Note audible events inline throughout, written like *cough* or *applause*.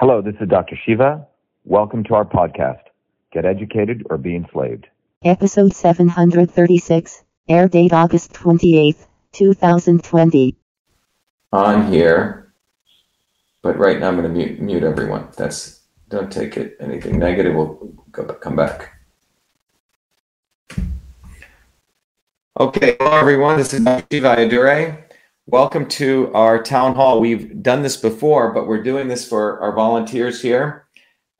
Hello, this is Dr. Shiva. Welcome to our podcast, Get Educated or Be Enslaved. Episode 736, air date August 28th, 2020. on here, but right now I'm going to mute, mute everyone. That's don't take it anything negative. We'll go come back. Okay, hello everyone. This is Dr. Shiva Ayyadurai. Welcome to our town hall. We've done this before, but we're doing this for our volunteers here,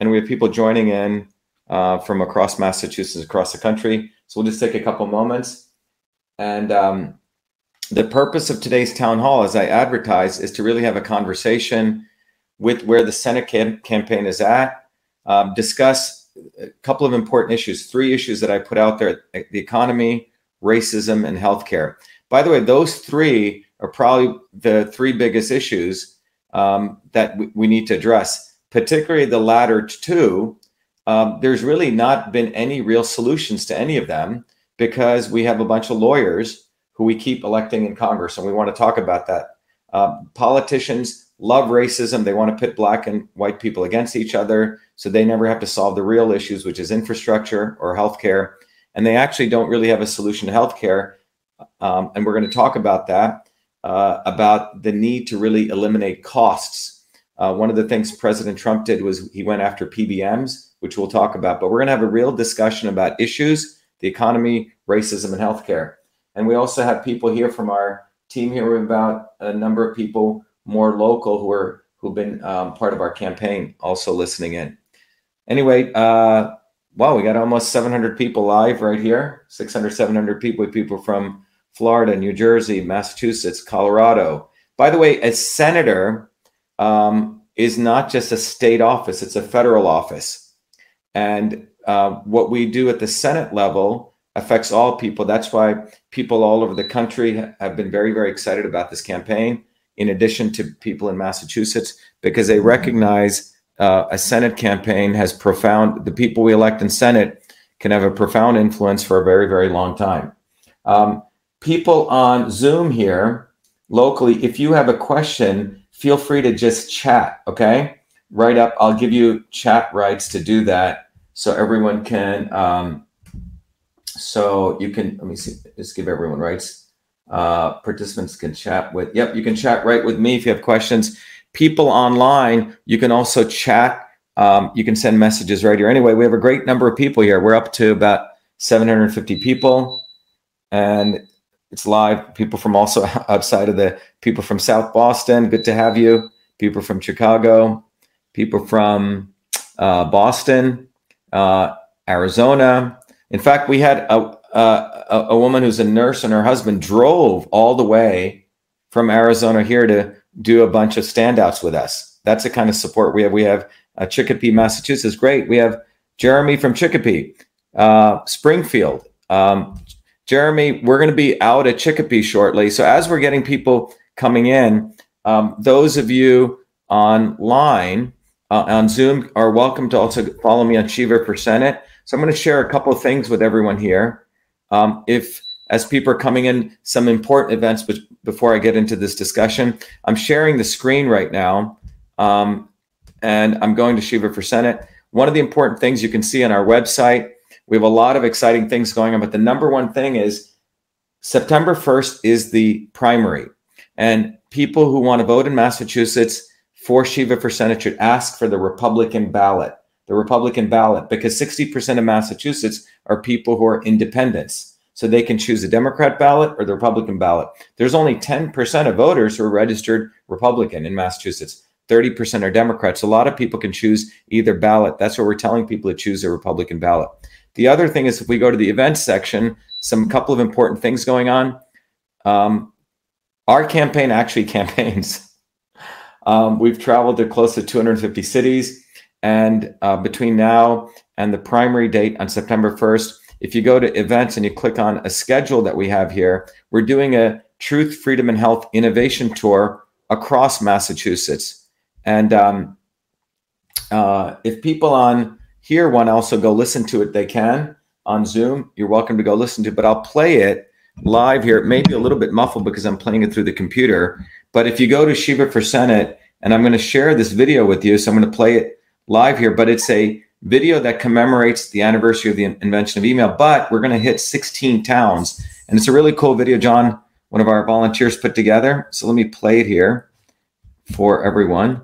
and we have people joining in uh, from across Massachusetts, across the country. So we'll just take a couple moments. And um, the purpose of today's town hall, as I advertise, is to really have a conversation with where the Senate cam- campaign is at, um, discuss a couple of important issues, three issues that I put out there the economy, racism, and healthcare. By the way, those three are probably the three biggest issues um, that we, we need to address, particularly the latter two. Um, there's really not been any real solutions to any of them because we have a bunch of lawyers who we keep electing in Congress, and we want to talk about that. Uh, politicians love racism. They want to pit black and white people against each other, so they never have to solve the real issues, which is infrastructure or healthcare. And they actually don't really have a solution to healthcare. Um, and we're going to talk about that uh, about the need to really eliminate costs. Uh, one of the things President Trump did was he went after PBMs, which we'll talk about. But we're going to have a real discussion about issues, the economy, racism, and healthcare. And we also have people here from our team here. About a number of people more local who are who've been um, part of our campaign, also listening in. Anyway, uh, wow, we got almost 700 people live right here. 600, 700 people. People from Florida, New Jersey, Massachusetts, Colorado. By the way, a senator um, is not just a state office; it's a federal office, and uh, what we do at the Senate level affects all people. That's why people all over the country have been very, very excited about this campaign. In addition to people in Massachusetts, because they recognize uh, a Senate campaign has profound. The people we elect in Senate can have a profound influence for a very, very long time. Um, people on Zoom here locally, if you have a question, feel free to just chat. Okay, right up. I'll give you chat rights to do that, so everyone can. Um, so you can let me see. Just give everyone rights. Uh, participants can chat with. Yep, you can chat right with me if you have questions. People online, you can also chat. Um, you can send messages right here. Anyway, we have a great number of people here. We're up to about 750 people, and it's live. People from also *laughs* outside of the people from South Boston. Good to have you. People from Chicago. People from uh, Boston, uh, Arizona. In fact, we had a, a, a woman who's a nurse and her husband drove all the way from Arizona here to do a bunch of standouts with us. That's the kind of support we have. We have uh, Chicopee, Massachusetts. Great. We have Jeremy from Chicopee, uh, Springfield. Um, Jeremy, we're going to be out at Chicopee shortly. So as we're getting people coming in, um, those of you online uh, on Zoom are welcome to also follow me on Shiva for Senate. So I'm going to share a couple of things with everyone here. Um, if as people are coming in, some important events, but before I get into this discussion, I'm sharing the screen right now, um, and I'm going to Shiva for Senate. One of the important things you can see on our website, we have a lot of exciting things going on, but the number one thing is September 1st is the primary, and people who want to vote in Massachusetts for Shiva Senate should ask for the Republican ballot the Republican ballot because 60% of Massachusetts are people who are independents. So they can choose the Democrat ballot or the Republican ballot. There's only 10% of voters who are registered Republican in Massachusetts. 30% are Democrats. A lot of people can choose either ballot. That's what we're telling people to choose a Republican ballot. The other thing is if we go to the events section, some couple of important things going on. Um, our campaign actually *laughs* campaigns. Um, we've traveled to close to 250 cities. And uh, between now and the primary date on September 1st, if you go to events and you click on a schedule that we have here, we're doing a Truth, Freedom, and Health Innovation Tour across Massachusetts. And um, uh, if people on here one also go listen to it, they can on Zoom. You're welcome to go listen to it, but I'll play it live here. It may be a little bit muffled because I'm playing it through the computer. But if you go to Shiva for Senate And I'm going to share this video with you. So I'm going to play it live here, but it's a video that commemorates the anniversary of the invention of email. But we're going to hit 16 towns. And it's a really cool video, John, one of our volunteers put together. So let me play it here for everyone.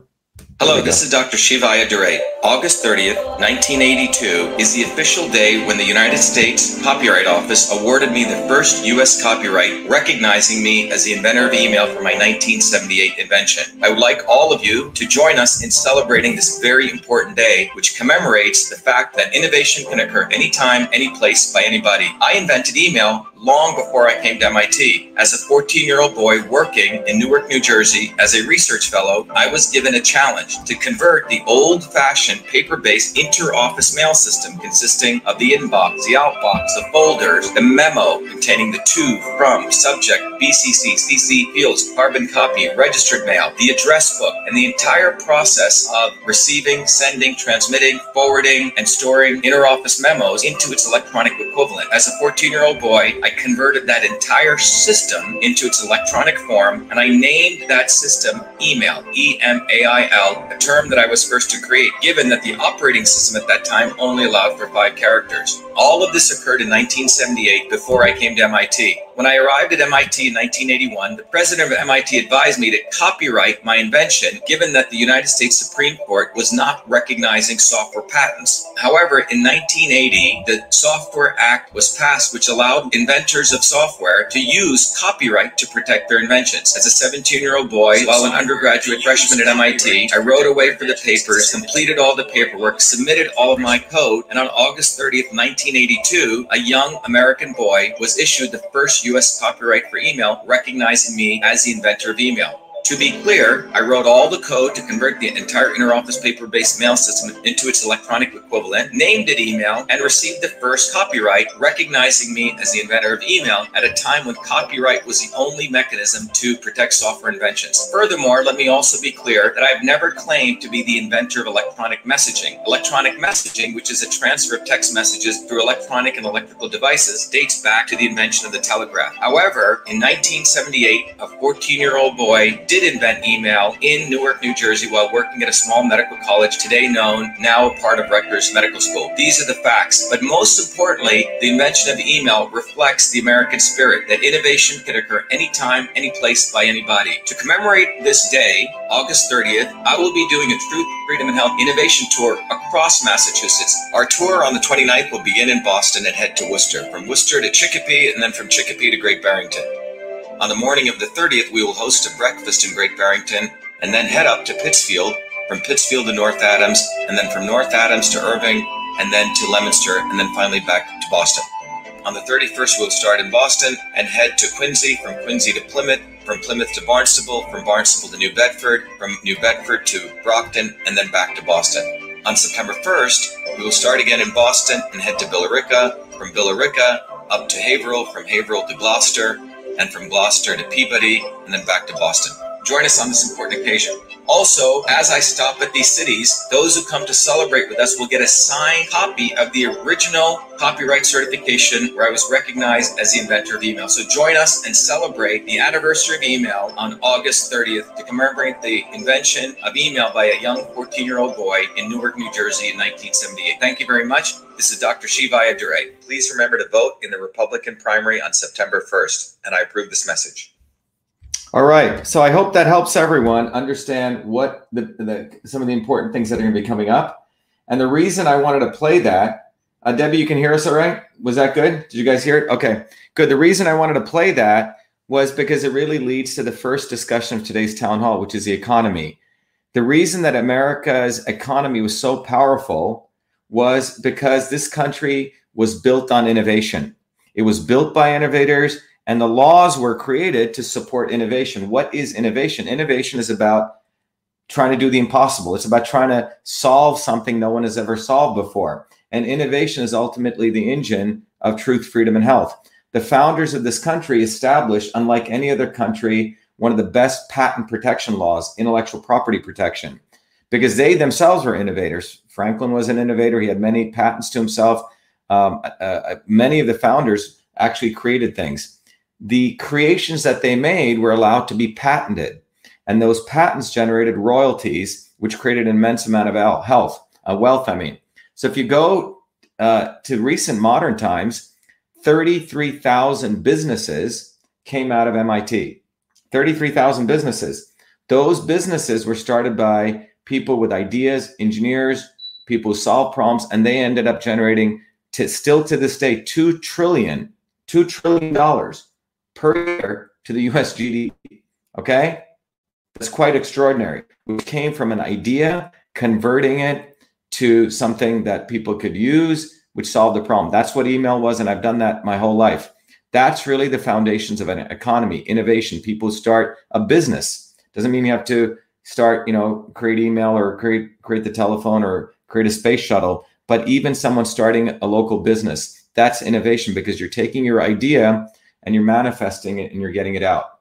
Hello, this is Dr. Shiva Ayyadurai. August 30th, 1982 is the official day when the United States Copyright Office awarded me the first U.S. copyright, recognizing me as the inventor of email for my 1978 invention. I would like all of you to join us in celebrating this very important day, which commemorates the fact that innovation can occur anytime, any place, by anybody. I invented email long before I came to MIT. As a 14 year old boy working in Newark, New Jersey as a research fellow, I was given a challenge to convert the old fashioned paper based inter office mail system consisting of the inbox, the outbox, the folders, the memo containing the to, from, subject, BCC, CC fields, carbon copy, registered mail, the address book, and the entire process of receiving, sending, transmitting, forwarding, and storing inter office memos into its electronic equivalent. As a 14 year old boy, I converted that entire system into its electronic form, and I named that system email, E M A I L, a term that I was first to create, given that the operating system at that time only allowed for five characters. All of this occurred in 1978 before I came to MIT. When I arrived at MIT in 1981, the president of MIT advised me to copyright my invention, given that the United States Supreme Court was not recognizing software patents. However, in 1980, the Software Act was passed, which allowed inventors of software to use copyright to protect their inventions. As a 17 year old boy, while an undergraduate freshman at MIT, I wrote away for the papers, completed all the paperwork, submitted all of my code, and on August 30th, 1982, a young American boy was issued the first US copyright for email, recognizing me as the inventor of email. To be clear, I wrote all the code to convert the entire interoffice paper based mail system into its electronic equivalent, named it email, and received the first copyright, recognizing me as the inventor of email at a time when copyright was the only mechanism to protect software inventions. Furthermore, let me also be clear that I've never claimed to be the inventor of electronic messaging. Electronic messaging, which is a transfer of text messages through electronic and electrical devices, dates back to the invention of the telegraph. However, in 1978, a 14 year old boy did invent email in Newark, New Jersey while working at a small medical college today known, now a part of Rutgers Medical School. These are the facts. But most importantly, the invention of email reflects the American spirit that innovation can occur anytime, any place, by anybody. To commemorate this day, August 30th, I will be doing a Truth, Freedom, and Health innovation tour across Massachusetts. Our tour on the 29th will begin in Boston and head to Worcester, from Worcester to Chicopee, and then from Chicopee to Great Barrington. On the morning of the 30th, we will host a breakfast in Great Barrington and then head up to Pittsfield, from Pittsfield to North Adams, and then from North Adams to Erving, and then to Leominster, and then finally back to Boston. On the 31st, we'll start in Boston and head to Quincy, from Quincy to Plymouth, from Plymouth to Barnstable, from Barnstable to New Bedford, from New Bedford to Brockton, and then back to Boston. On September 1st, we will start again in Boston and head to Billerica, from Billerica up to Haverhill, from Haverhill to Gloucester, and from Gloucester to Peabody, and then back to Boston. Join us on this important occasion. Also, as I stop at these cities, those who come to celebrate with us will get a signed copy of the original copyright certification where I was recognized as the inventor of email. So join us and celebrate the anniversary of email on August 30th to commemorate the invention of email by a young 14 year old boy in Newark, New Jersey in 1978. Thank you very much. This is Dr. Shiva Ayyadurai. Please remember to vote in the Republican primary on September 1st, and I approve this message. All right. So I hope that helps everyone understand what the, the some of the important things that are going to be coming up. And the reason I wanted to play that, uh, Debbie, you can hear us all right? Was that good? Did you guys hear it? Okay, good. The reason I wanted to play that was because it really leads to the first discussion of today's town hall, which is the economy. The reason that America's economy was so powerful was because this country was built on innovation. It was built by innovators and the laws were created to support innovation. What is innovation? Innovation is about trying to do the impossible. It's about trying to solve something no one has ever solved before. And innovation is ultimately the engine of truth, freedom, and health. The founders of this country established, unlike any other country, one of the best patent protection laws, intellectual property protection, because they themselves were innovators. Franklin was an innovator. He had many patents to himself. Um, uh, uh, many of the founders actually created things the creations that they made were allowed to be patented. And those patents generated royalties, which created an immense amount of health, uh, wealth. I mean, so if you go uh, to recent modern times, 33,000 businesses came out of MIT. 33,000 businesses. Those businesses were started by people with ideas, engineers, people who solve problems, and they ended up generating to still to this day two trillion, two trillion dollars per year to the US GDP. Okay, that's quite extraordinary. Which came from an idea, converting it to something that people could use, which solved the problem. That's what email was, and I've done that my whole life. That's really the foundations of an economy, innovation. People start a business. Doesn't mean you have to start, you know, create email or create create the telephone or create a space shuttle, but even someone starting a local business, that's innovation because you're taking your idea and you're manifesting it and you're getting it out.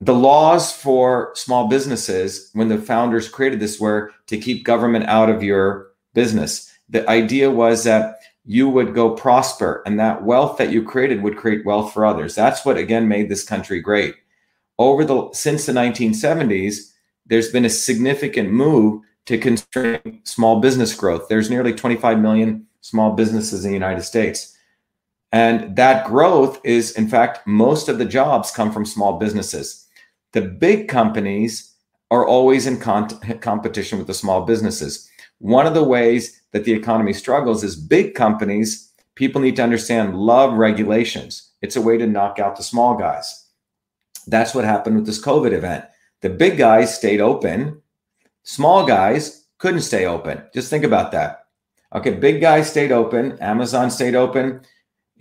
The laws for small businesses, when the founders created this, were to keep government out of your business. The idea was that you would go prosper and that wealth that you created would create wealth for others. That's what again made this country great. Over the since the 1970s, there's been a significant move to constrain small business growth. There's nearly 25 million small businesses in the United States. And that growth is, in fact, most of the jobs come from small businesses. The big companies are always in competition with the small businesses. One of the ways that the economy struggles is big companies, people need to understand, love regulations. It's a way to knock out the small guys. That's what happened with this COVID event. The big guys stayed open, small guys couldn't stay open. Just think about that. Okay, big guys stayed open, Amazon stayed open,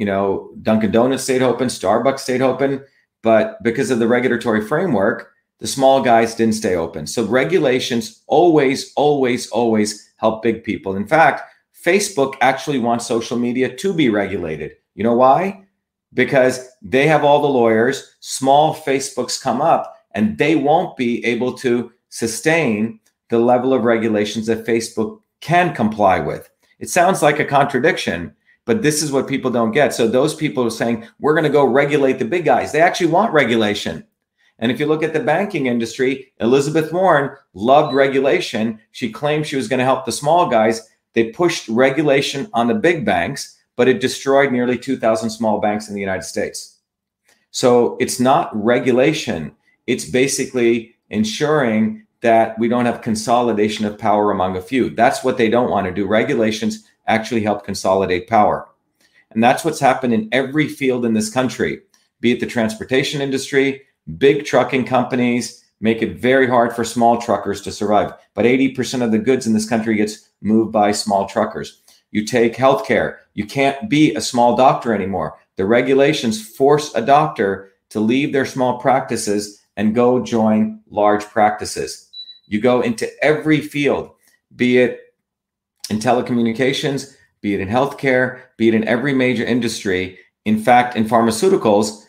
you know, Dunkin' Donuts stayed open, Starbucks stayed open, but because of the regulatory framework, the small guys didn't stay open. So regulations always, always, always help big people. In fact, Facebook actually wants social media to be regulated. You know why? Because they have all the lawyers, small Facebooks come up, and they won't be able to sustain the level of regulations that Facebook can comply with. It sounds like a contradiction, but this is what people don't get. So those people are saying, we're going to go regulate the big guys. They actually want regulation. And if you look at the banking industry, Elizabeth Warren loved regulation. She claimed she was going to help the small guys. They pushed regulation on the big banks, but it destroyed nearly 2,000 small banks in the United States. So it's not regulation, it's basically ensuring that we don't have consolidation of power among a few. That's what they don't want to do. Regulations actually help consolidate power. And that's what's happened in every field in this country, be it the transportation industry, Big trucking companies make it very hard for small truckers to survive. But 80% of the goods in this country gets moved by small truckers. You take healthcare, you can't be a small doctor anymore. The regulations force a doctor to leave their small practices and go join large practices. You go into every field, be it in telecommunications, be it in healthcare, be it in every major industry. In fact, in pharmaceuticals,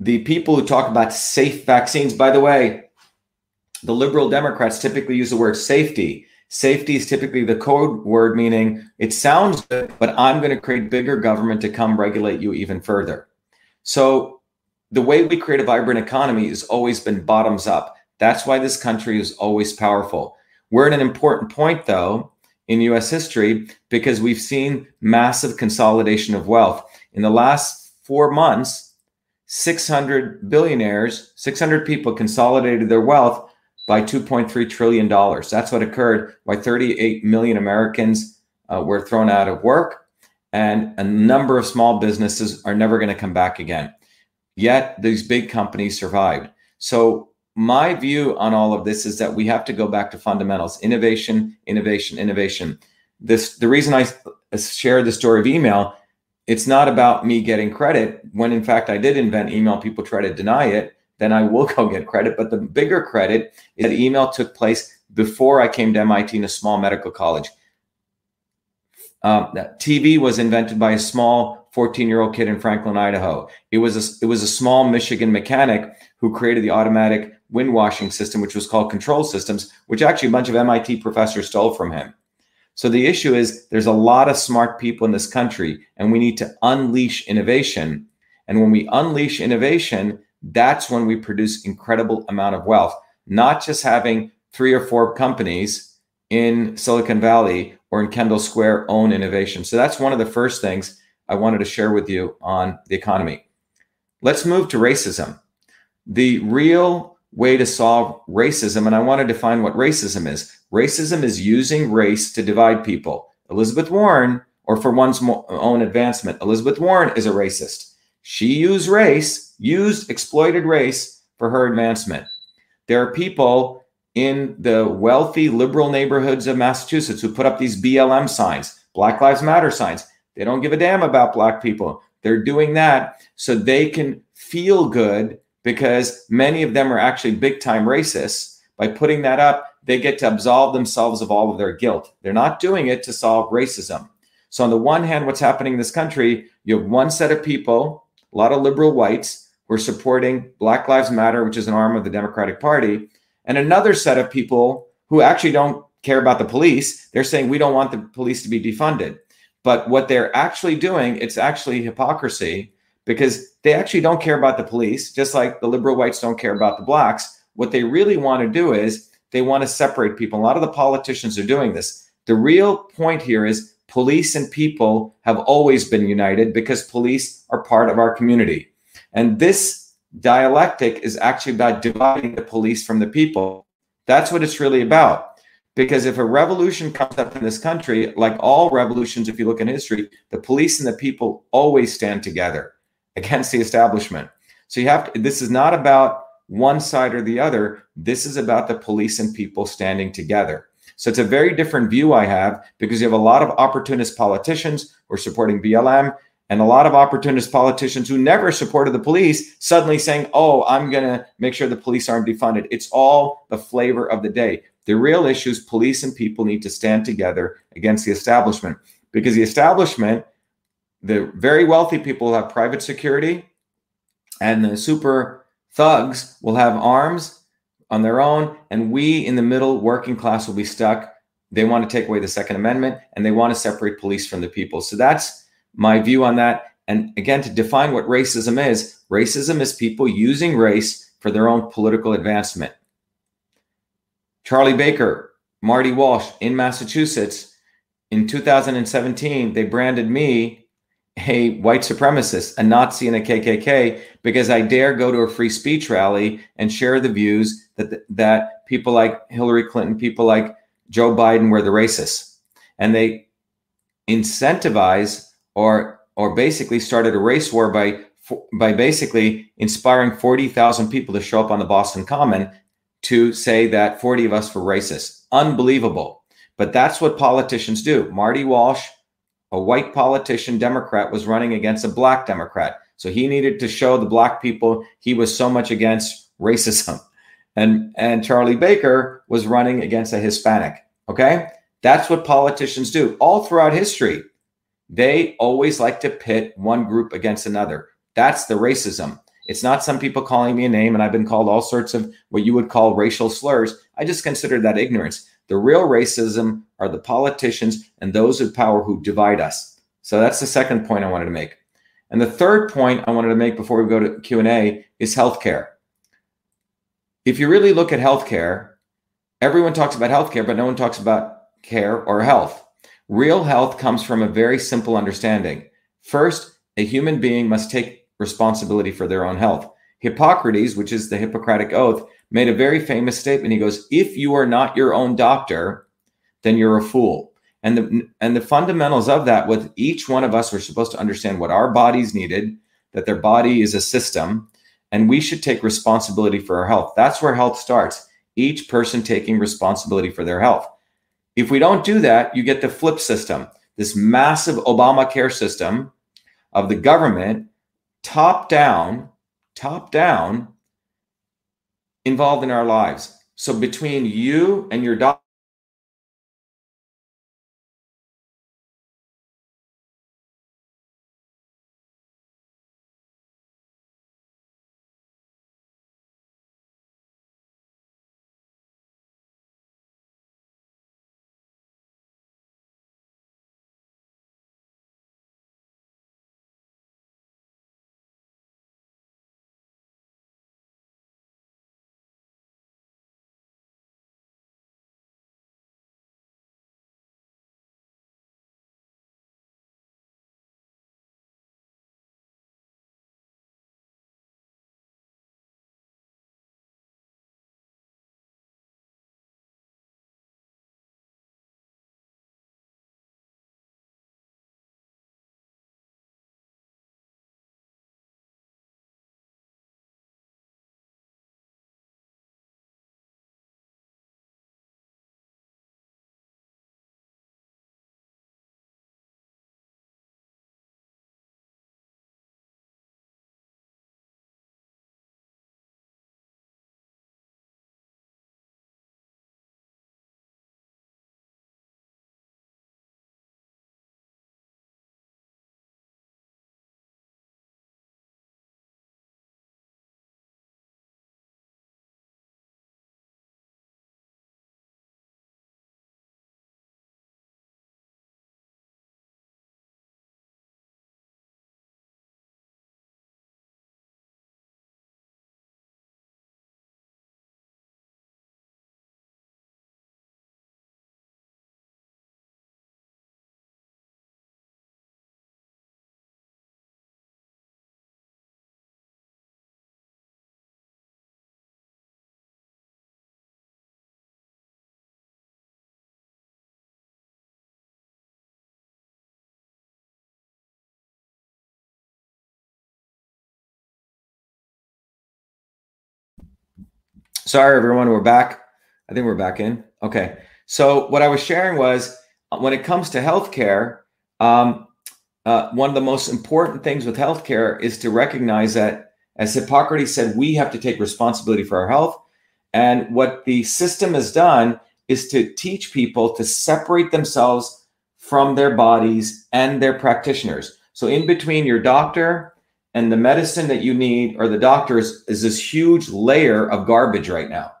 the people who talk about safe vaccines, by the way, the liberal Democrats typically use the word safety. Safety is typically the code word, meaning it sounds good, but I'm going to create bigger government to come regulate you even further. So, the way we create a vibrant economy has always been bottoms up. That's why this country is always powerful. We're at an important point, though, in US history because we've seen massive consolidation of wealth. In the last four months, 600 billionaires, 600 people consolidated their wealth by 2.3 trillion dollars. That's what occurred. Why 38 million Americans uh, were thrown out of work, and a number of small businesses are never going to come back again. Yet these big companies survived. So my view on all of this is that we have to go back to fundamentals: innovation, innovation, innovation. This the reason I share the story of email it's not about me getting credit when in fact I did invent email, people try to deny it, then I will *laughs* go get credit. But the bigger credit is that email took place before I came to MIT in a small medical college. Um, TV was invented by a small 14 year old kid in Franklin, Idaho. It was a, it was a small Michigan mechanic who created the automatic wind washing system, which was called control systems, which actually a bunch of MIT professors stole from him. So the issue is there's a lot of smart people in this country, and we need to unleash innovation. And when we unleash innovation, that's when we produce incredible amount of wealth, not just having three or four companies in Silicon Valley or in Kendall Square own innovation. So that's one of the first things I wanted to share with you on the economy. Let's move to racism. The real way to solve racism, and I want to define what racism is. Racism is using race to divide people. Elizabeth Warren, or for one's own advancement, Elizabeth Warren is a racist. She used race, used exploited race for her advancement. There are people in the wealthy liberal neighborhoods of Massachusetts who put up these BLM signs, Black Lives Matter signs. They don't give a damn about Black people. They're doing that so they can feel good because many of them are actually big time racists. By putting that up, they get to absolve themselves of all of their guilt. They're not doing it to solve racism. So, on the one hand, what's happening in this country, you have one set of people, a lot of liberal whites, who are supporting Black Lives Matter, which is an arm of the Democratic Party, and another set of people who actually don't care about the police. They're saying we don't want the police to be defunded. But what they're actually doing, it's actually hypocrisy because they actually don't care about the police, just like the liberal whites don't care about the blacks. What they really want to do is they want to separate people. A lot of the politicians are doing this. The real point here is police and people have always been united because police are part of our community. And this dialectic is actually about dividing the police from the people. That's what it's really about. Because if a revolution comes up in this country, like all revolutions, if you look in history, the police and the people always stand together against the establishment. So you have to, this is not about one side or the other. This is about the police and people standing together. So it's a very different view I have because you have a lot of opportunist politicians who are supporting BLM and a lot of opportunist politicians who never supported the police suddenly saying, oh, I'm going to make sure the police aren't defunded. It's all the flavor of the day. The real issue is police and people need to stand together against the establishment because the establishment the very wealthy people will have private security, and the super thugs will have arms on their own, and we in the middle working class will be stuck. They want to take away the Second Amendment and they want to separate police from the people. So that's my view on that. And again, to define what racism is, racism is people using race for their own political advancement. Charlie Baker, Marty Walsh in Massachusetts in 2017, they branded me a white supremacist, a Nazi, and a KKK because I dare go to a free speech rally and share the views that that people like Hillary Clinton, people like Joe Biden were the racists, and they incentivize or or basically started a race war by by basically inspiring 40,000 people to show up on the Boston Common to say that 40 of us were racist. Unbelievable. But that's what politicians do. Marty Walsh a white politician, Democrat, was running against a black Democrat. So he needed to show the black people he was so much against racism. *laughs* And, and Charlie Baker was running against a Hispanic. Okay. That's what politicians do all throughout history. They always like to pit one group against another. That's the racism. It's not some people calling me a name, and I've been called all sorts of what you would call racial slurs. I just consider that ignorance. The real racism are the politicians and those in power who divide us. So that's the second point I wanted to make. And the third point I wanted to make before we go to Q&A is healthcare. If you really look at healthcare, everyone talks about healthcare, but no one talks about care or health. Real health comes from a very simple understanding. First, a human being must take responsibility for their own health. Hippocrates, which is the Hippocratic Oath, made a very famous statement. He goes, If you are not your own doctor, then you're a fool. And the and the fundamentals of that, with each one of us, we're supposed to understand what our bodies needed, that their body is a system, and we should take responsibility for our health. That's where health starts. Each person taking responsibility for their health. If we don't do that, you get the flip system, this massive Obamacare system of the government, top down, top down, involved in our lives. So between you and your Sorry, everyone, we're back. I think we're back in. Okay. So what I was sharing was uh, when it comes to healthcare, um, uh, one of the most important things with healthcare is to recognize that, as Hippocrates said, we have to take responsibility for our health. And what the system has done is to teach people to separate themselves from their bodies and their practitioners. So, in between your doctor and the medicine that you need, or the doctors, is this huge layer of garbage right now.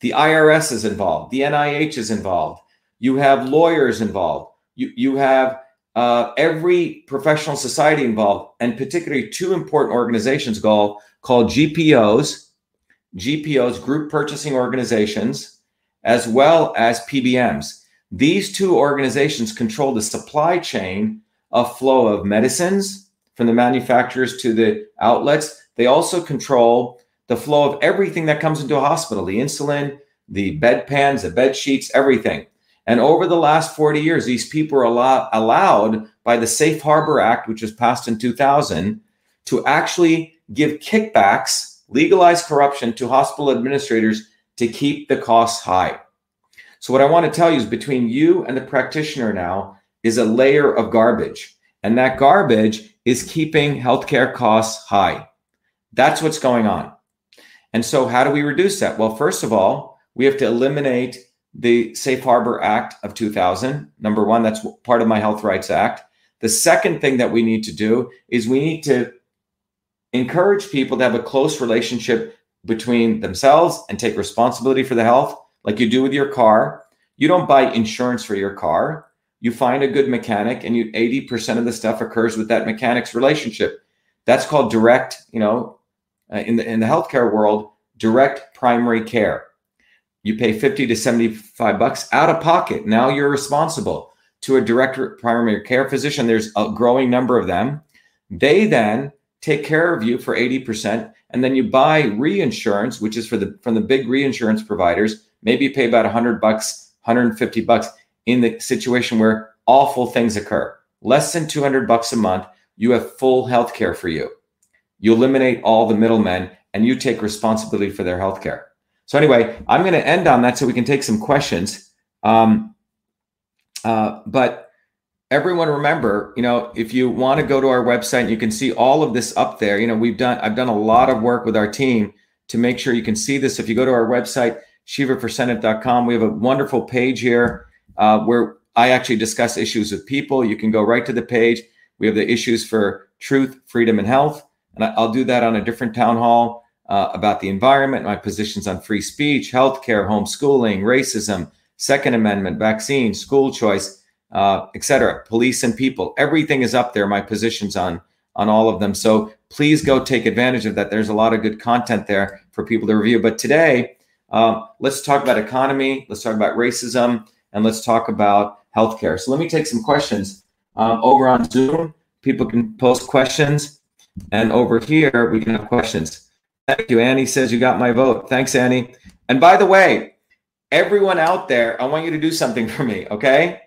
The IRS is involved, the NIH is involved, you have lawyers involved, you, you have uh, every professional society involved, and particularly two important organizations called, called GPOs, GPOs, group purchasing organizations, as well as PBMs. These two organizations control the supply chain of flow of medicines from the manufacturers to the outlets. They also control the flow of everything that comes into a hospital, the insulin, the bed pans, the bed sheets, everything. And over the last 40 years, these people are allow- allowed by the Safe Harbor Act, which was passed in 2000, to actually give kickbacks, legalize corruption to hospital administrators to keep the costs high. So, what I want to tell you is between you and the practitioner now is a layer of garbage. And that garbage is keeping healthcare costs high. That's what's going on. And so, how do we reduce that? Well, first of all, we have to eliminate the Safe Harbor Act of 2000. Number one, that's part of my Health Rights Act. The second thing that we need to do is we need to encourage people to have a close relationship between themselves and take responsibility for the health, like you do with your car. You don't buy insurance for your car. You find a good mechanic, and you 80% of the stuff occurs with that mechanic's relationship. That's called direct, you know, uh, in the in the healthcare world, direct primary care. You pay 50 to 75 bucks out of pocket. Now you're responsible to a direct primary care physician. There's a growing number of them. They then take care of you for 80%. And then you buy reinsurance, which is for the from the big reinsurance providers. Maybe you pay about 100 bucks, 150 bucks in the situation where awful things occur. Less than 200 bucks a month, you have full health care for you. You eliminate all the middlemen and you take responsibility for their health care. So anyway, I'm going to end on that so we can take some questions. Um, uh, but everyone remember, you know, if you want to go to our website, you can see all of this up there. You know, we've done, I've done a lot of work with our team to make sure you can see this. If you go to our website, shivaforsenate.com, we have a wonderful page here uh, where I actually discuss issues with people. You can go right to the page. We have the issues for truth, freedom, and health. And I'll do that on a different town hall uh, about the environment, my positions on free speech, healthcare, homeschooling, racism, Second Amendment, vaccine, school choice uh, etc. Police and people, everything is up there. My positions on on all of them. So please go take advantage of that. There's a lot of good content there for people to review. But today, um, let's talk about economy. Let's talk about racism, and let's talk about healthcare. So let me take some questions um, over on Zoom. People can post questions, and over here we can have questions. Thank you, Annie. Says you got my vote. Thanks, Annie. And by the way, everyone out there, I want you to do something for me. Okay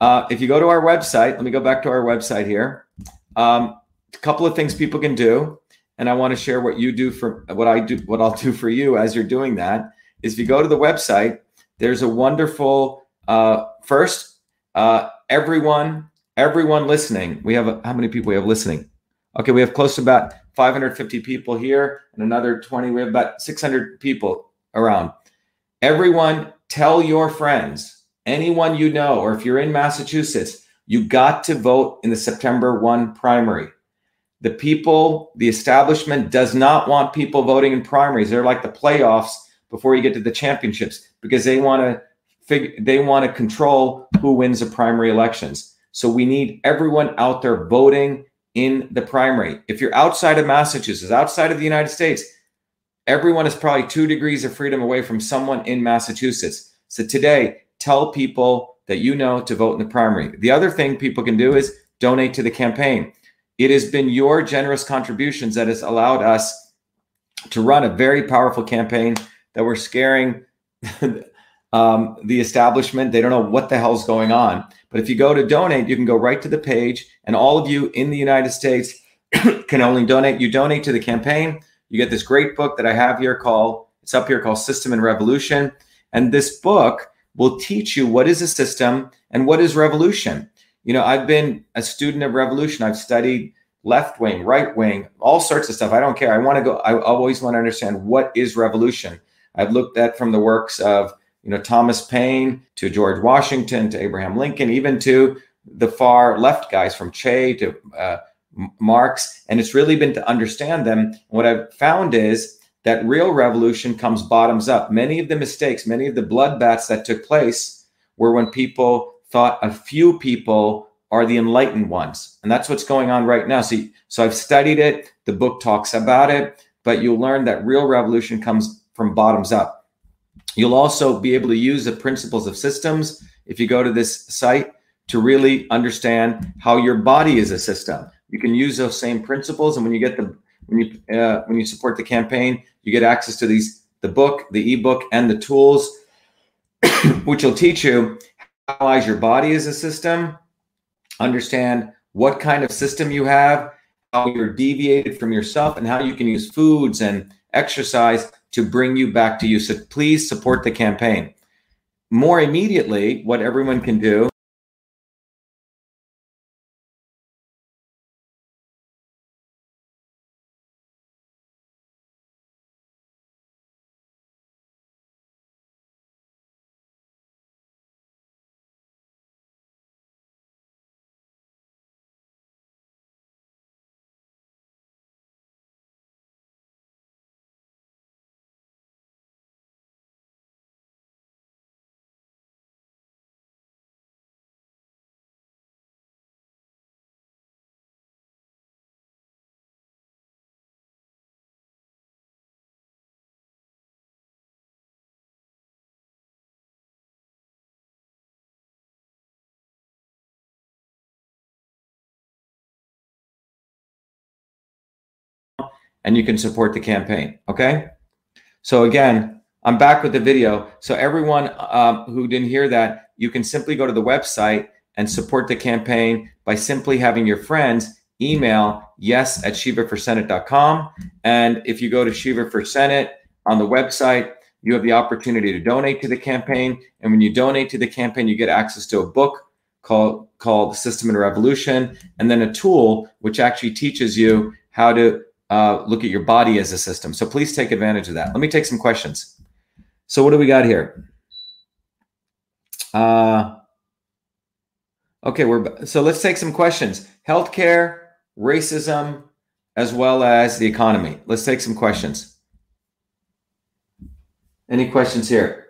uh, if you go to our website, let me go back to our website here. Um, a couple of things people can do, and I want to share what you do for what I do, what I'll do for you as you're doing that. Is if you go to the website, there's a wonderful uh, first. Uh, everyone, everyone listening. We have how many people we have listening? Okay, we have close to about 550 people here, and another 20. We have about 600 people around. Everyone, tell your friends anyone you know, or if you're in Massachusetts, you got to vote in the September 1 primary. The people, the establishment does not want people voting in primaries. They're like the playoffs before you get to the championships because they want to figure they want to control who wins the primary elections. So we need everyone out there voting in the primary. If you're outside of Massachusetts, outside of the United States, everyone is probably 2 degrees of freedom away from someone in Massachusetts. So today, tell people that you know to vote in the primary. The other thing people can do is donate to the campaign. It has been your generous contributions that has allowed us to run a very powerful campaign that we're scaring *laughs* um, the establishment. They don't know what the hell's going on. But if you go to donate, you can go right to the page, and all of you in the United States *coughs* can only donate. You donate to the campaign. You get this great book that I have here called It's up here called System and Revolution. And this book will teach you what is a system and what is revolution. You know, I've been a student of revolution. I've studied left wing, right wing, all sorts of stuff. I don't care. I want to go, I always want to understand what is revolution. I've looked at from the works of, you know, Thomas Paine to George Washington to Abraham Lincoln, even to the far left guys from Che to uh, Marx. And it's really been to understand them. What I've found is that real revolution comes bottoms up. Many of the mistakes, many of the bloodbaths that took place were when people thought a few people are the enlightened ones. And that's what's going on right now. So, so I've studied it. The book talks about it, but you'll learn that real revolution comes from bottoms up. You'll also be able to use the principles of systems if you go to this site to really understand how your body is a system. You can use those same principles, and when you get the when you uh, when you support the campaign, you get access to these the book, the ebook, and the tools, *clears throat* which will teach you how analyze your body as a system, understand what kind of system you have, how you're deviated from yourself, and how you can use foods and exercise to bring you back to you. So please support the campaign. More immediately, what everyone can do and you can support the campaign. Okay. So again, I'm back with the video. So everyone um, who didn't hear that, you can simply go to the website and support the campaign by simply having your friends email yes at shivaforsenate.com. And if you go to Shiva for Senate on the website, you have the opportunity to donate to the campaign. And when you donate to the campaign, you get access to a book called called System and Revolution, and then a tool which actually teaches you how to uh, look at your body as a system. So please take advantage of that. Let me take some questions. So what do we got here? Uh, okay, we're so let's take some questions. Healthcare, racism, as well as the economy. Let's take some questions. Any questions here?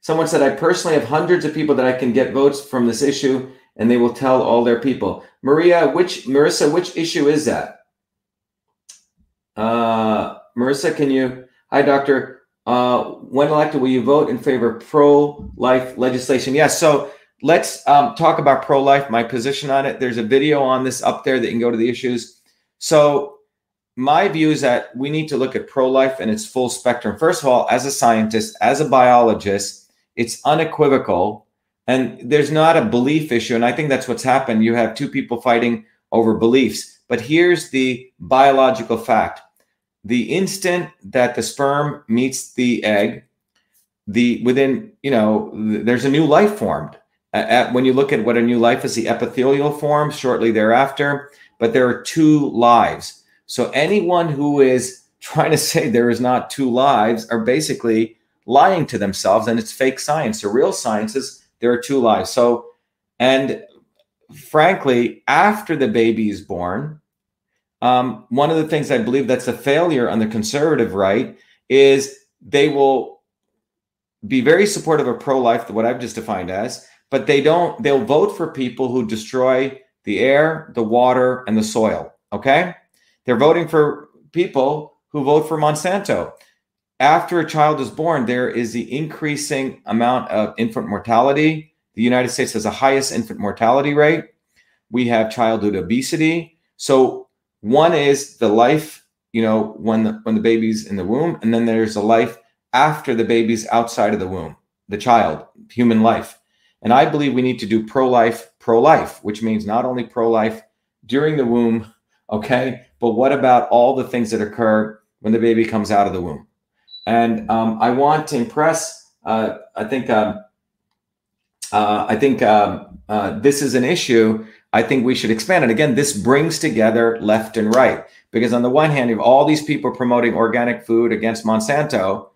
Someone said, I personally have hundreds of people that I can get votes from this issue, and they will tell all their people. Maria, which Marissa, which issue is that? Uh, Marissa, can you? Hi, Doctor. Uh, when elected, will you vote in favor of pro-life legislation? Yes. So let's um, talk about pro-life. My position on it. There's a video on this up there that you can go to the issues. So my view is that we need to look at pro-life and its full spectrum. First of all, as a scientist, as a biologist, it's unequivocal, and there's not a belief issue. And I think that's what's happened. You have two people fighting over beliefs. But here's the biological fact the instant that the sperm meets the egg, the within you know there's a new life formed. At, when you look at what a new life is, the epithelial form shortly thereafter. But there are two lives. So anyone who is trying to say there is not two lives are basically lying to themselves, and it's fake science. The real science is there are two lives. So, and frankly, after the baby is born, um, one of the things I believe that's a failure on the conservative right is they will be very supportive of pro-life, what I've just defined as, but they don't. They'll vote for people who destroy the air, the water, and the soil. Okay, they're voting for people who vote for Monsanto. After a child is born, there is the increasing amount of infant mortality. The United States has the highest infant mortality rate. We have childhood obesity. So one is the life, you know, when the when the baby's in the womb, and then there's a life after the baby's outside of the womb, the child, human life. And I believe we need to do pro-life, pro-life, which means not only pro-life during the womb, *laughs* okay, but what about all the things that occur when the baby comes out of the womb? and um, I want to impress. Uh, I think um, uh, I think um, uh, this is an issue. I think we should expand it. Again, this brings together left and right because on the one hand, you have all these people promoting organic food against Monsanto,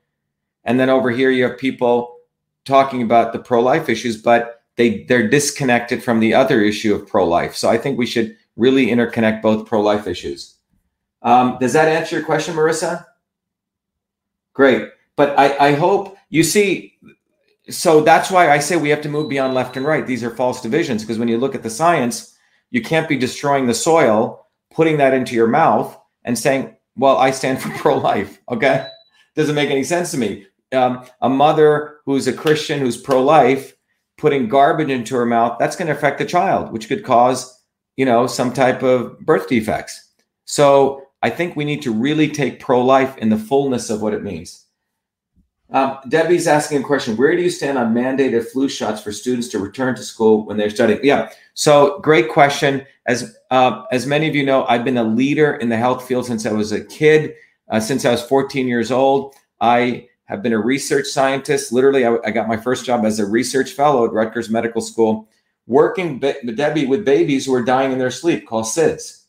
and then over here you have people talking about the pro-life issues, but they they're disconnected from the other issue of pro-life. So I think we should really interconnect both pro-life issues. Um, does that answer your question, Marissa? Great. But I, I hope you see. So that's why I say we have to move beyond left and right. These are false divisions because when you look at the science, you can't be destroying the soil, putting that into your mouth, and saying, "Well, I stand for *laughs* pro-life." Okay, doesn't make any sense to me. Um, a mother who's a Christian who's pro-life putting garbage into her mouth that's going to affect the child, which could cause you know some type of birth defects. So I think we need to really take pro life in the fullness of what it means. Um, Debbie's asking a question Where do you stand on mandated flu shots for students to return to school when they're studying? Yeah, so great question. As, uh, as many of you know, I've been a leader in the health field since I was a kid, uh, since I was 14 years old. I have been a research scientist. Literally, I, I got my first job as a research fellow at Rutgers Medical School, working, Debbie, with babies who are dying in their sleep called SIDS.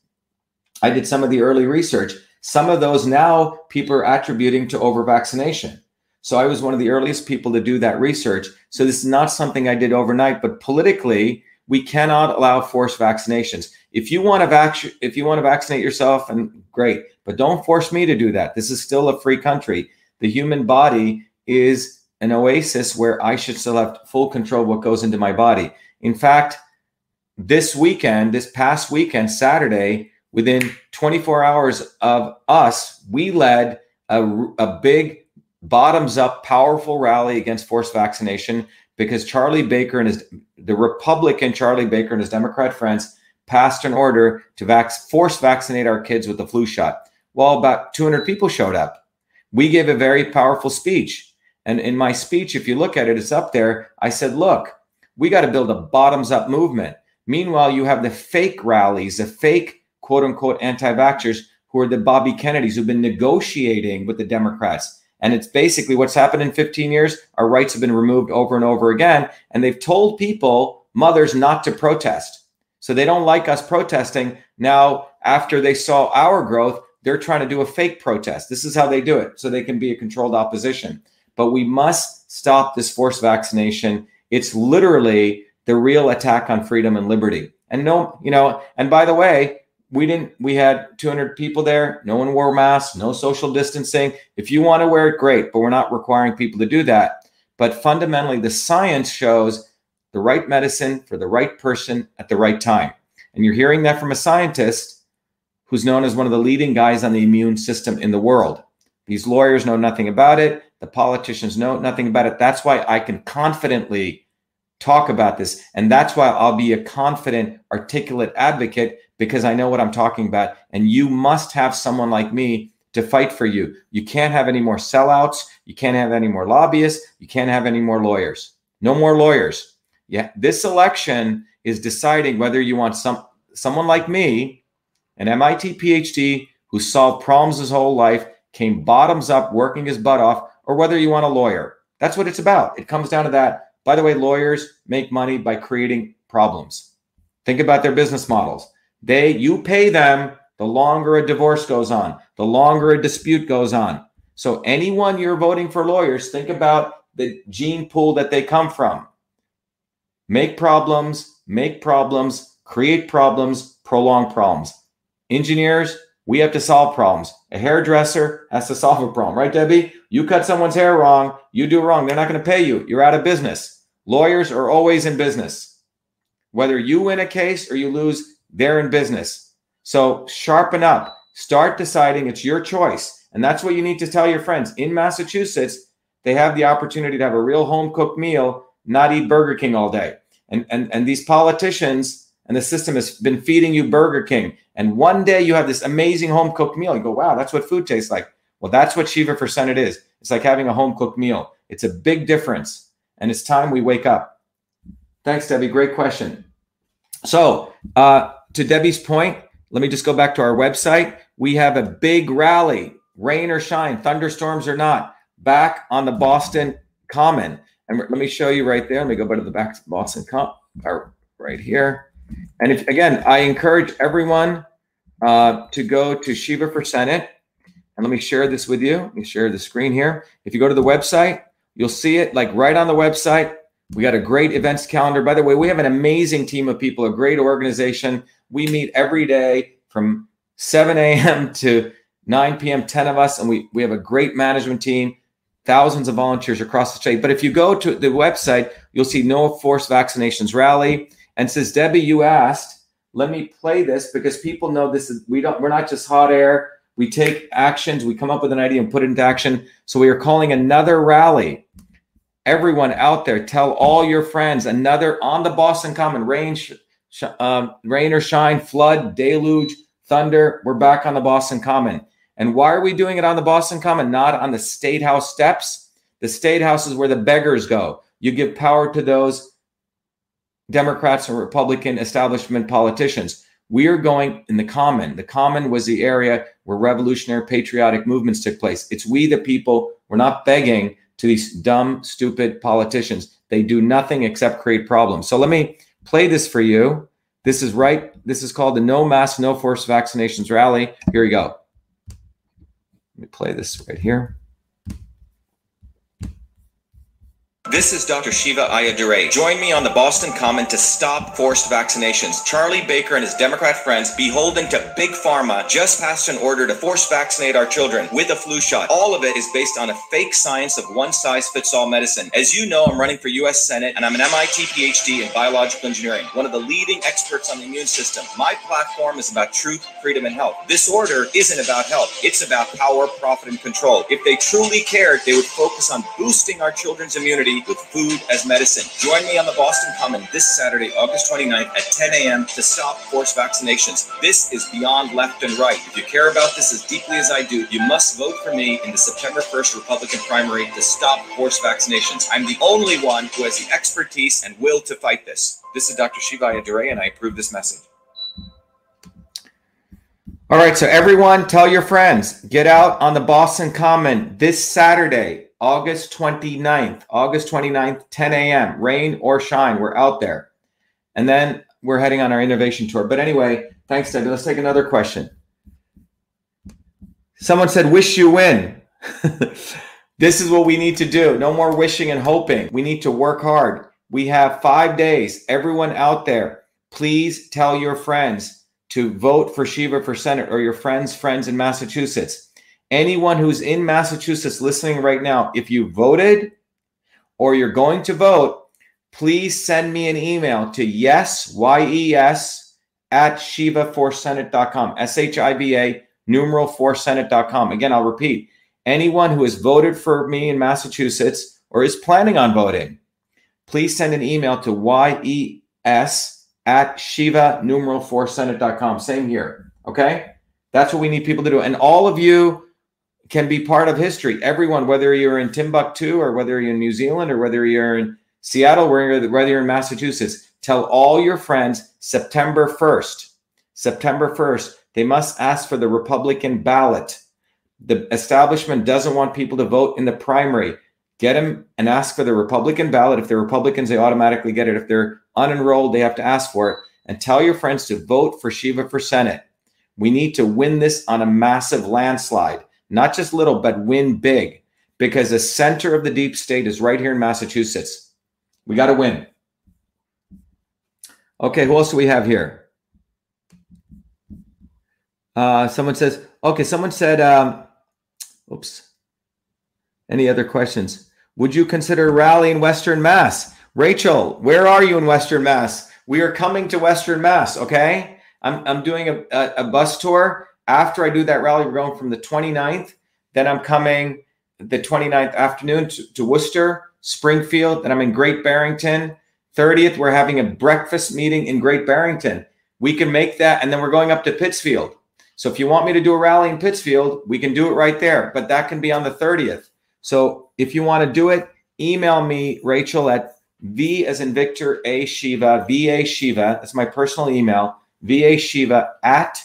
I did some of the early research. Some of those now people are attributing to over vaccination. So I was one of the earliest people to do that research. So this is not something I did overnight, but politically, we cannot allow forced vaccinations. If you want to vac- if you want to vaccinate yourself, and great, but don't force me to do that. This is still a free country. The human body is an oasis where I should still have full control of what goes into my body. In fact, this weekend, this past weekend, Saturday, within 24 hours of us, we led a, a big bottoms up powerful rally against forced vaccination because Charlie Baker and his the Republican Charlie Baker and his Democrat friends passed an order to vac- force vaccinate our kids with the flu shot. Well, about 200 people showed up. We gave a very powerful speech. And in my speech, if you look at it, it's up there. I said, look, we got to build a bottoms up movement. Meanwhile, you have the fake rallies, the fake quote unquote anti vaxxers who are the Bobby Kennedys who've been negotiating with the Democrats. And it's basically what's happened in 15 years. Our rights have been removed over and over again. And they've told people, mothers, not to protest. So they don't like us protesting. Now, after they saw our growth, they're trying to do a fake protest. This is how they do it. So they can be a controlled opposition. But we must stop this forced vaccination. It's literally the real attack on freedom and liberty. And no, you know, and by the way, we didn't we had 200 people there no one wore masks no social distancing. If you want to wear it great but we're not requiring people to do that. But fundamentally the science shows the right medicine for the right person at the right time. And you're hearing that from a scientist who's known as one of the leading guys on the immune system in the world. These lawyers know nothing about it. The politicians know nothing about it. That's why i can confidently talk about this. And that's why i'll be a confident articulate advocate because I know what I'm talking about. And you must have someone like me to fight for you. You can't have any more sellouts. You can't have any more lobbyists. You can't have any more lawyers. No more lawyers. Yeah, this election is deciding whether you want some someone like me, an MIT PhD who solved problems his whole life, came bottoms up, working his butt off, or whether you want a lawyer. That's what it's about. It comes down to that. By the way, lawyers make money by creating problems. Think about their business models. They you pay them the longer a divorce goes on, the longer a dispute goes on. So anyone you're voting for lawyers, think about the gene pool that they come from. Make problems, make problems, create problems, prolong problems. Engineers, we have to solve problems. A hairdresser has to solve a problem, right, Debbie? You cut someone's hair wrong, you do wrong, they're not going to pay you. You're out of business. Lawyers are always in business. Whether you win a case or you lose, they're in business. So sharpen up. Start deciding it's your choice. And that's what you need to tell your friends. In Massachusetts, they have the opportunity to have a real home cooked meal, not eat Burger King all day. And, and, and these politicians and the system has been feeding you Burger King. And one day you have this amazing home cooked meal. You go, wow, that's what food tastes like. Well, that's what Shiva for Senate is. It's like having a home cooked meal. It's a big difference. And it's time we wake up. Thanks, Debbie. Great question. So, uh, to Debbie's point, let me just go back to our website. We have a big rally, rain or shine, thunderstorms or not. back on the Boston Common. And let me show you right there. Let me go back to the back Boston Common, right here. And if again, I encourage everyone uh, to go to Shiva for Senate. And let me share this with you. Let me share the screen here. If you go to the website, you'll see it like right on the website. We got a great events calendar. By the way, we have an amazing team of people, a great organization. We meet every day from 7 a.m. *laughs* to 9 p.m., 10 of us, and we, we have a great management team, thousands of volunteers across the state. But if you go to the website, you'll see no Force vaccinations rally. And says, Debbie, you asked, let me play this because people know this is we don't we're not just hot air. We take actions, we come up with an idea and put it into action. So we are calling another rally everyone out there, tell all your friends another on the Boston Common rain, sh- um, rain or shine, flood, deluge, thunder. We're back on the Boston Common. And why are we doing it on the Boston Common, not on the State House steps? The State House is where the beggars go. You give power to those Democrats and Republican establishment politicians. We are going in the common. The common was the area where revolutionary patriotic movements took place. It's we, the people. We're not begging to these dumb, stupid politicians. They do nothing except create problems. So let me play this for you. This is right. This is called the No Mask, No Force Vaccinations Rally. Here we go. Let me play this right here. This is Dr. Shiva Ayyadurai. Join me on the Boston Common to stop forced vaccinations. Charlie Baker and his Democrat friends, beholden to Big Pharma, just passed an order to force vaccinate our children with a flu shot. All of it is based on a fake science of one size fits all medicine. As you know, I'm running for U.S. Senate and I'm an MIT PhD in biological engineering, one of the leading experts on the immune system. My platform is about truth, freedom, and health. This order isn't about health, it's about power, profit, and control. If they truly cared, they would focus on boosting our children's immunity with food as medicine. Join me on the Boston Common this Saturday, August 29th at 10 a.m. to stop forced vaccinations. This is beyond left and right. If you care about this as deeply as I do, you must vote for me in the September 1st Republican primary to stop forced vaccinations. I'm the only one who has the expertise and will to fight this. This is Dr. Shiva Ayyadurai, and I approve this message. All right, so everyone, tell your friends, get out on the Boston Common this Saturday, August 29th, August 29th, 10 a.m., rain or shine, we're out there. And then we're heading on our innovation tour. But anyway, thanks, Debbie. Let's take another question. Someone said, wish you win. *laughs* this is what we need to do. No more wishing and hoping. We need to work hard. We have five days. Everyone out there, please tell your friends to vote for Shiva for Senate or your friends' friends in Massachusetts anyone who's in Massachusetts listening right now, if you voted or you're going to vote, please send me an email to yes, Y-E-S, at shiva4senate.com, S-H-I-V-A, numeral 4senate.com. Again, I'll repeat, anyone who has voted for me in Massachusetts or is planning on voting, please send an email to Y-E-S at shiva numeral 4senate.com. Same here. Okay? That's what we need people to do. And all of you can be part of history. Everyone, whether you're in Timbuktu or whether you're in New Zealand or whether you're in Seattle, whether you're in Massachusetts, tell all your friends September 1st. September 1st, they must ask for the Republican ballot. The establishment doesn't want people to vote in the primary. Get them and ask for the Republican ballot. If they're Republicans, they automatically get it. If they're unenrolled, they have to ask for it. And tell your friends to vote for Shiva for Senate. We need to win this on a massive landslide not just little, but win big because the center of the deep state is right here in Massachusetts. We got to win. Okay, who else do we have here? Uh, someone says, okay, someone said, um, oops. Any other questions? Would you consider rallying Western Mass? Rachel, where are you in Western Mass? We are coming to Western Mass, okay? I'm, I'm doing a, a, a bus tour after I do that rally, we're going from the 29th. Then I'm coming the 29th afternoon to, to Worcester, Springfield. Then I'm in Great Barrington. 30th, we're having a breakfast meeting in Great Barrington. We can make that. And then we're going up to Pittsfield. So if you want me to do a rally in Pittsfield, we can do it right there. But that can be on the 30th. So if you want to do it, email me, Rachel, at V as in Victor A Shiva, VA Shiva. That's my personal email, VA Shiva at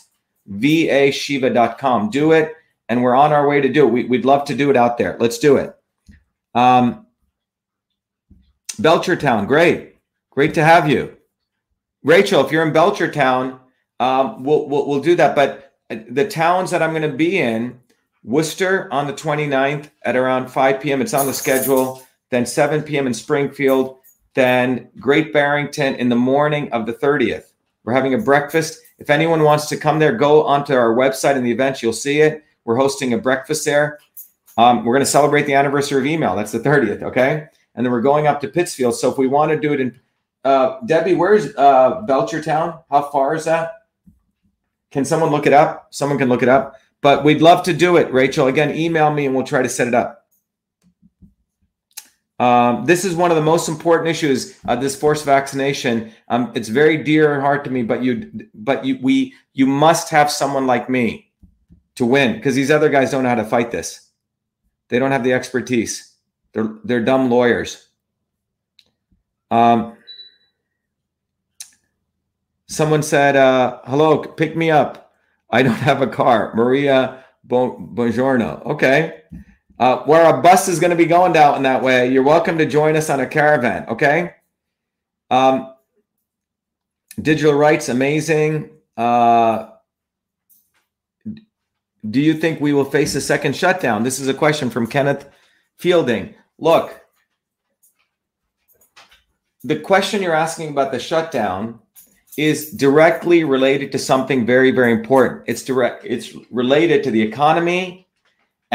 vashiva.com. Do it, and we're on our way to do it. We, would love to do it out there. Let's do it. Um, Belchertown, great, great to have you, Rachel. If you're in Belchertown, um, we'll, we'll we'll do that. But uh, the towns that I'm going to be in, Worcester on the 29th at around 5 p.m. It's on the schedule. Then 7 p.m. in Springfield. Then Great Barrington in the morning of the 30th. We're having a breakfast. If anyone wants to come there, go onto our website in the event. You'll see it. We're hosting a breakfast there. Um, we're going to celebrate the anniversary of email. That's the 30th. Okay. And then we're going up to Pittsfield. So if we want to do it in, uh, Debbie, where's uh, Belchertown? How far is that? Can someone look it up? Someone can look it up. But we'd love to do it, Rachel. Again, email me and we'll try to set it up. Um, this is one of the most important issues of this forced vaccination. Um, it's very dear and heart to me, but you, but you, we, you must have someone like me to win because these other guys don't know how to fight this. They don't have the expertise. They're they're dumb lawyers. Um, someone said, uh, "Hello, pick me up. I don't *laughs* have a car." Maria Buongiorno. Okay. Uh, where our bus is going to be going down in that way, you're welcome to join us on a caravan. Okay. Um, digital rights, amazing. Uh, do you think we will face a second shutdown? This is a question from Kenneth Fielding. Look, the question you're asking about the shutdown is directly related to something very, very important. It's direct, it's related to the economy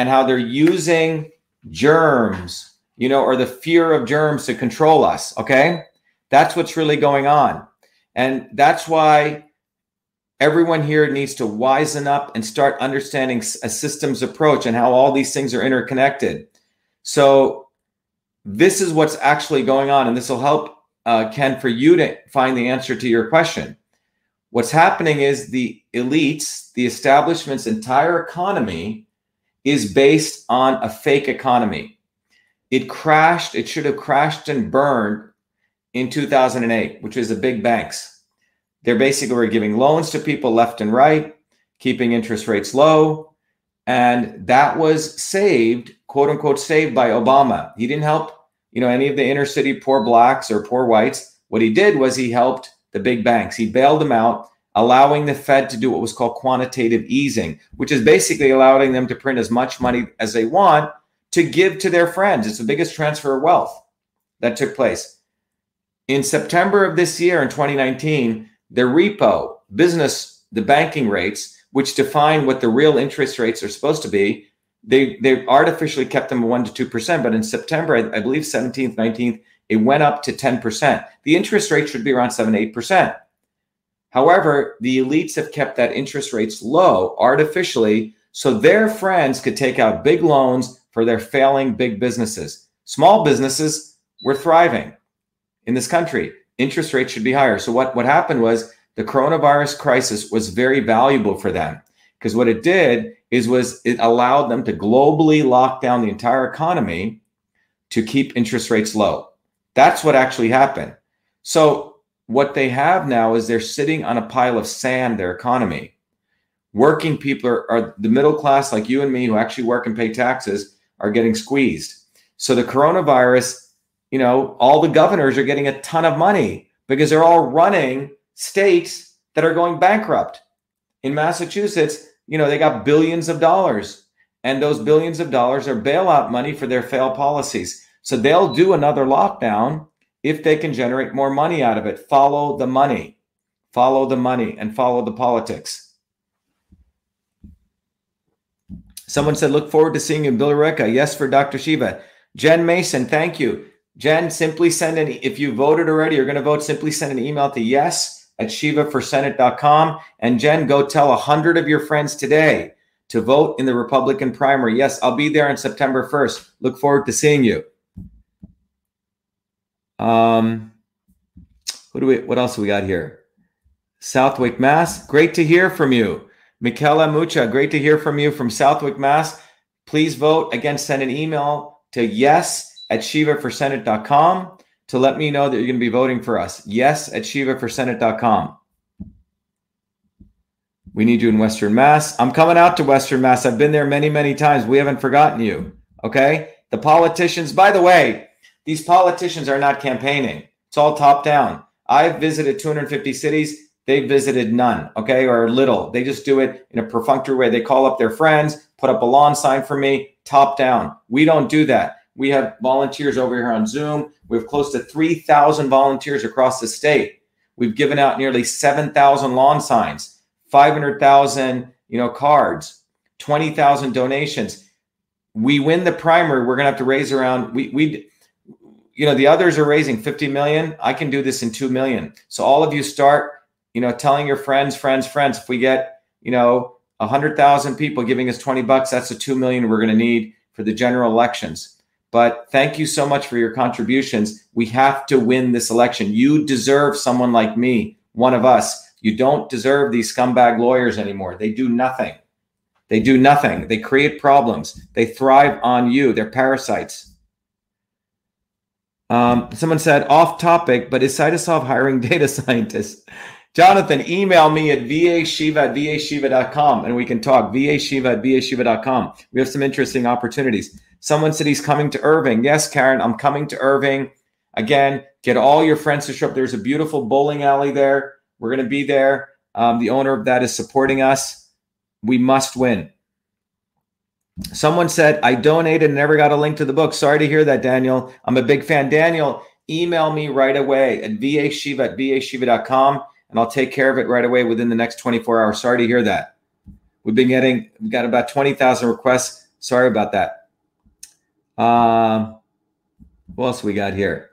and how they're using germs, you know, or the fear of germs to control us. Okay. That's what's really going on. And that's why everyone here needs to wisen up and start understanding a systems approach and how all these things are interconnected. So, this is what's actually going on, and this will help, uh, Ken, for you to find the answer to your question. What's happening is the elites, the establishment's entire economy is based on a fake economy. It crashed, it should have crashed and burned in 2008, which is the big banks they're basically were giving loans to people left and right, keeping interest rates low. And that was saved, quote unquote, saved by Obama. He didn't help, you know, any of the inner city poor blacks or poor whites. What he did was he helped the big banks. He bailed them out, allowing the Fed to do what was called quantitative easing, which is basically allowing them to print as much money as they want to give to their friends. It's the biggest transfer of wealth that took place. In September of this year, in 2019, the repo, business, the banking rates, which define what the real interest rates are supposed to be, they they artificially kept them one to two percent. But in September, I, I believe 17th, 19th, it went up to 10%. The interest rate should be around 7 8%. However, the elites have kept that interest rates low artificially so their friends could take out big loans for their failing big businesses. Small businesses were thriving in this country interest rates should be higher. So what, what happened was the coronavirus crisis was very valuable for them because what it did is was it allowed them to globally lock down the entire economy to keep interest rates low. That's what actually happened. So what they have now is they're sitting on a pile of sand, their economy. Working people are, are the middle class like you and me who actually work and pay taxes are getting squeezed. So the coronavirus you know, all the governors are getting a ton of money because they're all running states that are going bankrupt. In Massachusetts, you know, they got billions of dollars, and those billions of dollars are bailout money for their failed policies. So they'll do another lockdown if they can generate more money out of it. Follow the money, follow the money, and follow the politics. Someone said, look forward to seeing you in Billerica. Yes, for Dr. Shiva. Jen Mason, thank you. Jen, simply send an, if you voted already, you're going to vote, simply send an email to yes at shivaforsenate.com. And Jen, go tell a 100 of your friends today to vote in the Republican primary. Yes, I'll be there on September 1st. Look forward to seeing you. Um, who do we, what else do we got here? Southwick, Mass. Great to hear from you. Michaela Mucha, great to hear from you from Southwick, Mass. Please vote. Again, send an email to yes at shivaforsenate.com to let me know that you're going to be voting for us. Yes at shivaforsenate.com. We need you in Western Mass. I'm coming out to Western Mass. I've been there many, many times. We haven't forgotten you. Okay. The politicians, by the way, these politicians are not campaigning. It's all top down. I've visited 250 cities. they've visited none, okay, or little. They just do it in a perfunctory way. They call up their friends, put up a lawn sign for me, top down. We don't do that. We have volunteers over here on Zoom. We have close to 3,000 volunteers across the state. We've given out nearly 7,000 lawn signs, 500,000, you know, cards, 20,000 donations. We win the primary. We're going to have to raise around we we you know, the others are raising 50 million. I can do this in 2 million. So all of you start you know, telling your friends, friends, friends. If we get, you know, a hundred thousand people giving us 20 bucks, that's the two million we're going to need for the general elections. But thank you so much for your contributions. We have to win this election. You deserve someone like me, one of us. You don't deserve these scumbag lawyers anymore. They do nothing. They do nothing. They create problems. They thrive on you. They're parasites. Um, someone said off topic, but is Cytosolve hiring *laughs* data scientists? Jonathan, email me at vashiva at vashiva.com and we can talk. vashiva at vashiva.com. We have some interesting opportunities. Someone said he's coming to Erving. Yes, Karen, I'm coming to Erving. Again, get all your friends to show up. There's a beautiful bowling alley there. We're going to be there. Um, the owner of that is supporting us. We must win. Someone said, I donated and never got a link to the book. Sorry to hear that, Daniel. I'm a big fan. Daniel, email me right away at vashiva at vashiva.com and I'll take care of it right away within the next 24 hours. Sorry to hear that. We've been getting, we've got about 20,000 requests. Sorry about that. Um, what else we got here?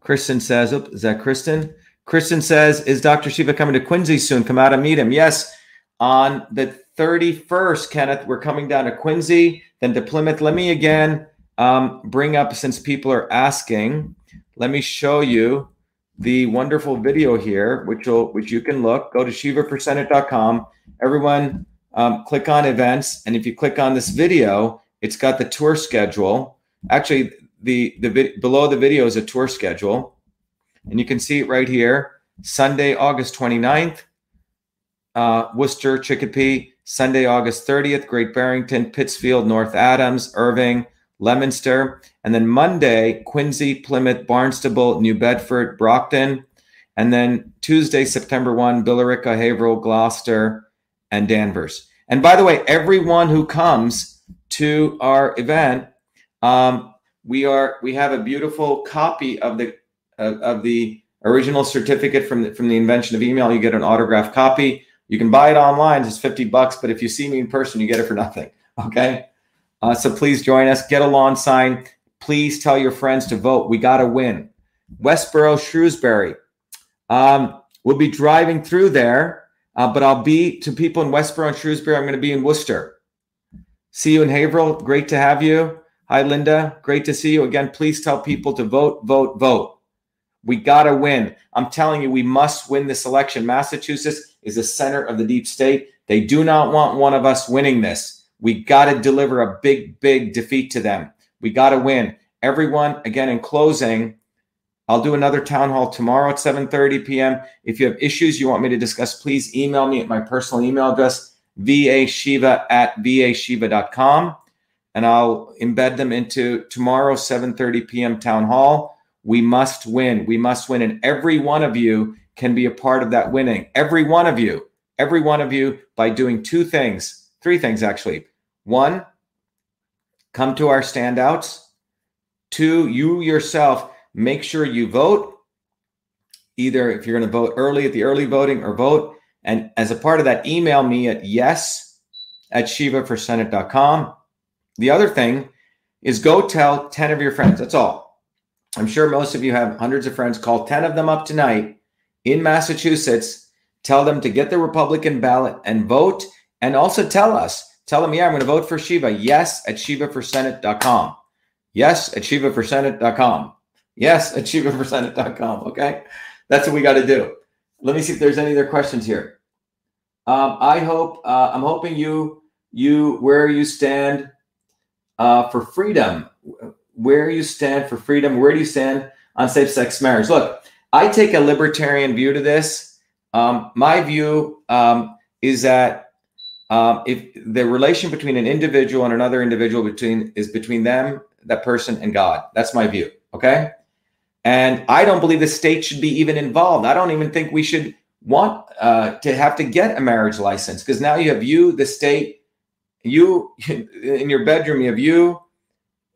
Kristen says, oh, is that Kristen? Kristen says, is Dr. Shiva coming to Quincy soon? Come out and meet him. Yes, on the 31st, Kenneth, we're coming down to Quincy, then to Plymouth. Let me again um, bring up, since people are asking, let me show you the wonderful video here, which will which you can look. Go to shivaforsenate.com. Everyone, um, click on events, and if you click on this video, it's got the tour schedule. Actually, the the below the video is a tour schedule, and you can see it right here. Sunday, August 29th, uh, Worcester, Chicopee. Sunday, August 30th, Great Barrington, Pittsfield, North Adams, Erving, Leominster, and then Monday, Quincy, Plymouth, Barnstable, New Bedford, Brockton, and then Tuesday, September 1, Billerica, Haverhill, Gloucester, and Danvers. And by the way, everyone who comes to our event, um, we are we have a beautiful copy of the uh, of the original certificate from the, from the invention of email. You get an autographed copy. You can buy it online; it's fifty bucks. But if you see me in person, you get it for nothing. *laughs* Okay. Uh, so please join us. Get a lawn sign. Please tell your friends to vote. We got to win. Westboro, Shrewsbury. Um, we'll be driving through there, uh, but I'll be to people in Westboro and Shrewsbury. I'm going to be in Worcester. See you in Haverhill. Great to have you. Hi, Linda. Great to see you again. Please tell people to vote, vote, vote. We got to win. I'm telling you, we must win this election. Massachusetts is the center of the deep state. They do not want one of us winning this. We got to deliver a big, big defeat to them. We got to win. Everyone, again, in closing, I'll do another town hall tomorrow at 7:30 p.m. If you have issues you want me to discuss, please email me at my personal email address, vashiva at vashiva.com, and I'll embed them into tomorrow 7:30 p.m. town hall. We must win. We must win. And every one of you can be a part of that winning. Every one of you, every one of you by doing two things, three things actually. One, come to our standouts. Two, you yourself make sure you vote. Either if you're going to vote early at the early voting or vote. And as a part of that, email me at yes at shivaforsenate.com. The other thing is go tell 10 of your friends. That's all. I'm sure most of you have hundreds of friends. Call 10 of them up tonight in Massachusetts. Tell them to get the Republican ballot and vote. And also tell us Tell them, yeah, I'm going to vote for Shiva. Yes at shivaforsenate.com. Yes at shivaforsenate.com. Yes at shivaforsenate.com. Okay. That's what we got to do. Let me see if there's any other questions here. Um, I hope, uh, I'm hoping you, you, where you stand uh, for freedom, where you stand for freedom, where do you stand on safe sex marriage? Look, I take a libertarian view to this. Um, my view um, is that um, if the relation between an individual and another individual between is between them, that person, and God. That's my view. Okay. And I don't believe the state should be even involved. I don't even think we should want uh, to have to get a marriage license because now you have you, the state, you *laughs* in your bedroom, you have you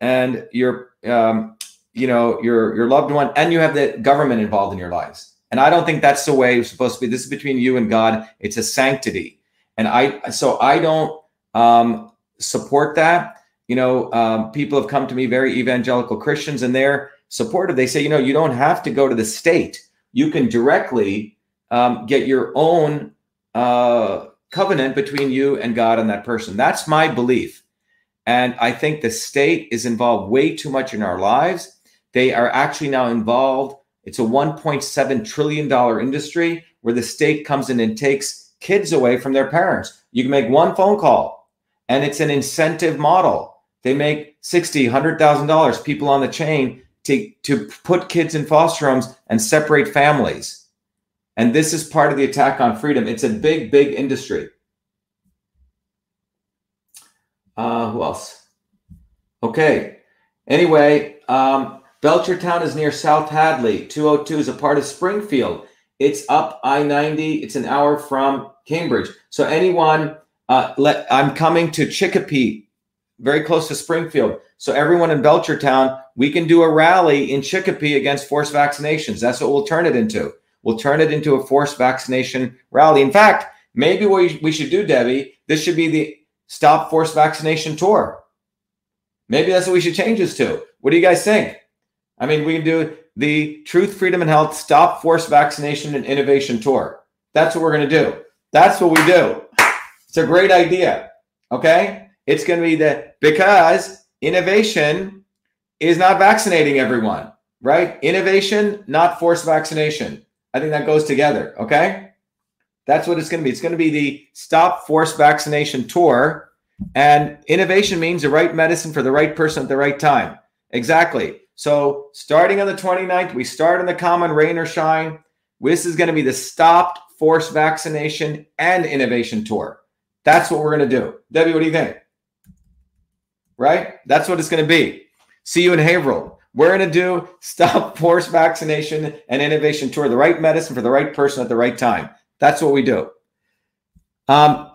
and your, um, you know, your your loved one, and you have the government involved in your lives. And I don't think that's the way it's supposed to be. This is between you and God. It's a sanctity, and I so I don't um, support that. You know, um, people have come to me, very evangelical Christians, and they're supportive. They say, you know, you don't have to go to the state. You can directly um, get your own uh, covenant between you and God and that person. That's my belief. And I think the state is involved way too much in our lives. They are actually now involved. It's a $1.7 trillion industry where the state comes in and takes kids away from their parents. You can make one phone call and it's an incentive model. They make $60, $100,000 people on the chain to, to put kids in foster homes and separate families. And this is part of the attack on freedom. It's a big, big industry. Uh, who else? Okay. Anyway, um, Belchertown is near South Hadley. 202 is a part of Springfield. It's up I 90. It's an hour from Cambridge. So, anyone, uh, let, I'm coming to Chicopee, very close to Springfield. So, everyone in Belchertown, we can do a rally in Chicopee against forced vaccinations. That's what we'll turn it into. We'll turn it into a forced vaccination rally. In fact, maybe what we should do, Debbie, this should be the Stop Forced Vaccination Tour. Maybe that's what we should change this to. What do you guys think? I mean, we can do the Truth, Freedom, and Health Stop Force Vaccination and Innovation Tour. That's what we're going to do. That's what we do. It's a great idea. Okay. It's going to be the because innovation is not vaccinating everyone, right? Innovation, not forced vaccination. I think that goes together. Okay. That's what it's going to be. It's going to be the Stop Forced Vaccination Tour. And innovation means the right medicine for the right person at the right time. Exactly. So starting on the 29th, we start on the common rain or shine. This is going to be the stopped forced vaccination and innovation tour. That's what we're going to do. Debbie, what do you think? Right? That's what it's going to be. See you in Haverhill. We're going to do stop *laughs* forced vaccination and innovation tour, the right medicine for the right person at the right time. That's what we do. Um,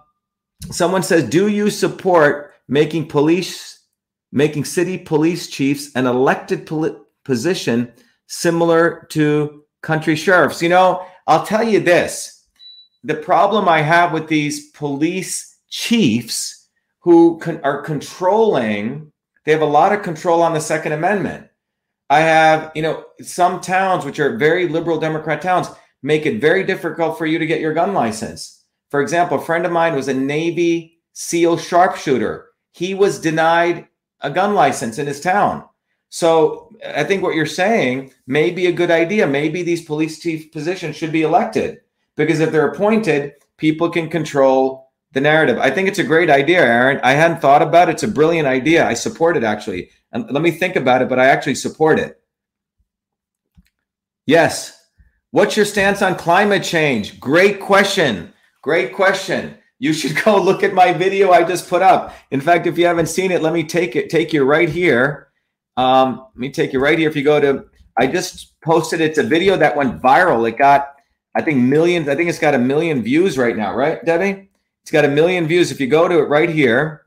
someone says, Do you support making police making city police chiefs an elected poli- position similar to country sheriffs. You know, I'll tell you this the problem I have with these police chiefs who con- are controlling, they have a lot of control on the Second Amendment. I have, you know, some towns which are very liberal Democrat towns make it very difficult for you to get your gun license. For example, a friend of mine was a Navy SEAL sharpshooter. He was denied a gun license in his town. So I think what you're saying may be a good idea. Maybe these police chief positions should be elected because if they're appointed, people can control the narrative. I think it's a great idea, Aaron. I hadn't thought about it. It's a brilliant idea. I support it actually. And let me think about it, but I actually support it. Yes. What's your stance on climate change? Great question. Great question you should *laughs* go look at my video I just put up. In fact, if you haven't seen it, let me take it, take you right here. Um, let me take you right here. If you go to, I just posted it's a video that went viral. It got, I think millions. I think it's got a million views right now, right, Debbie? It's got a million views. If you go to it right here,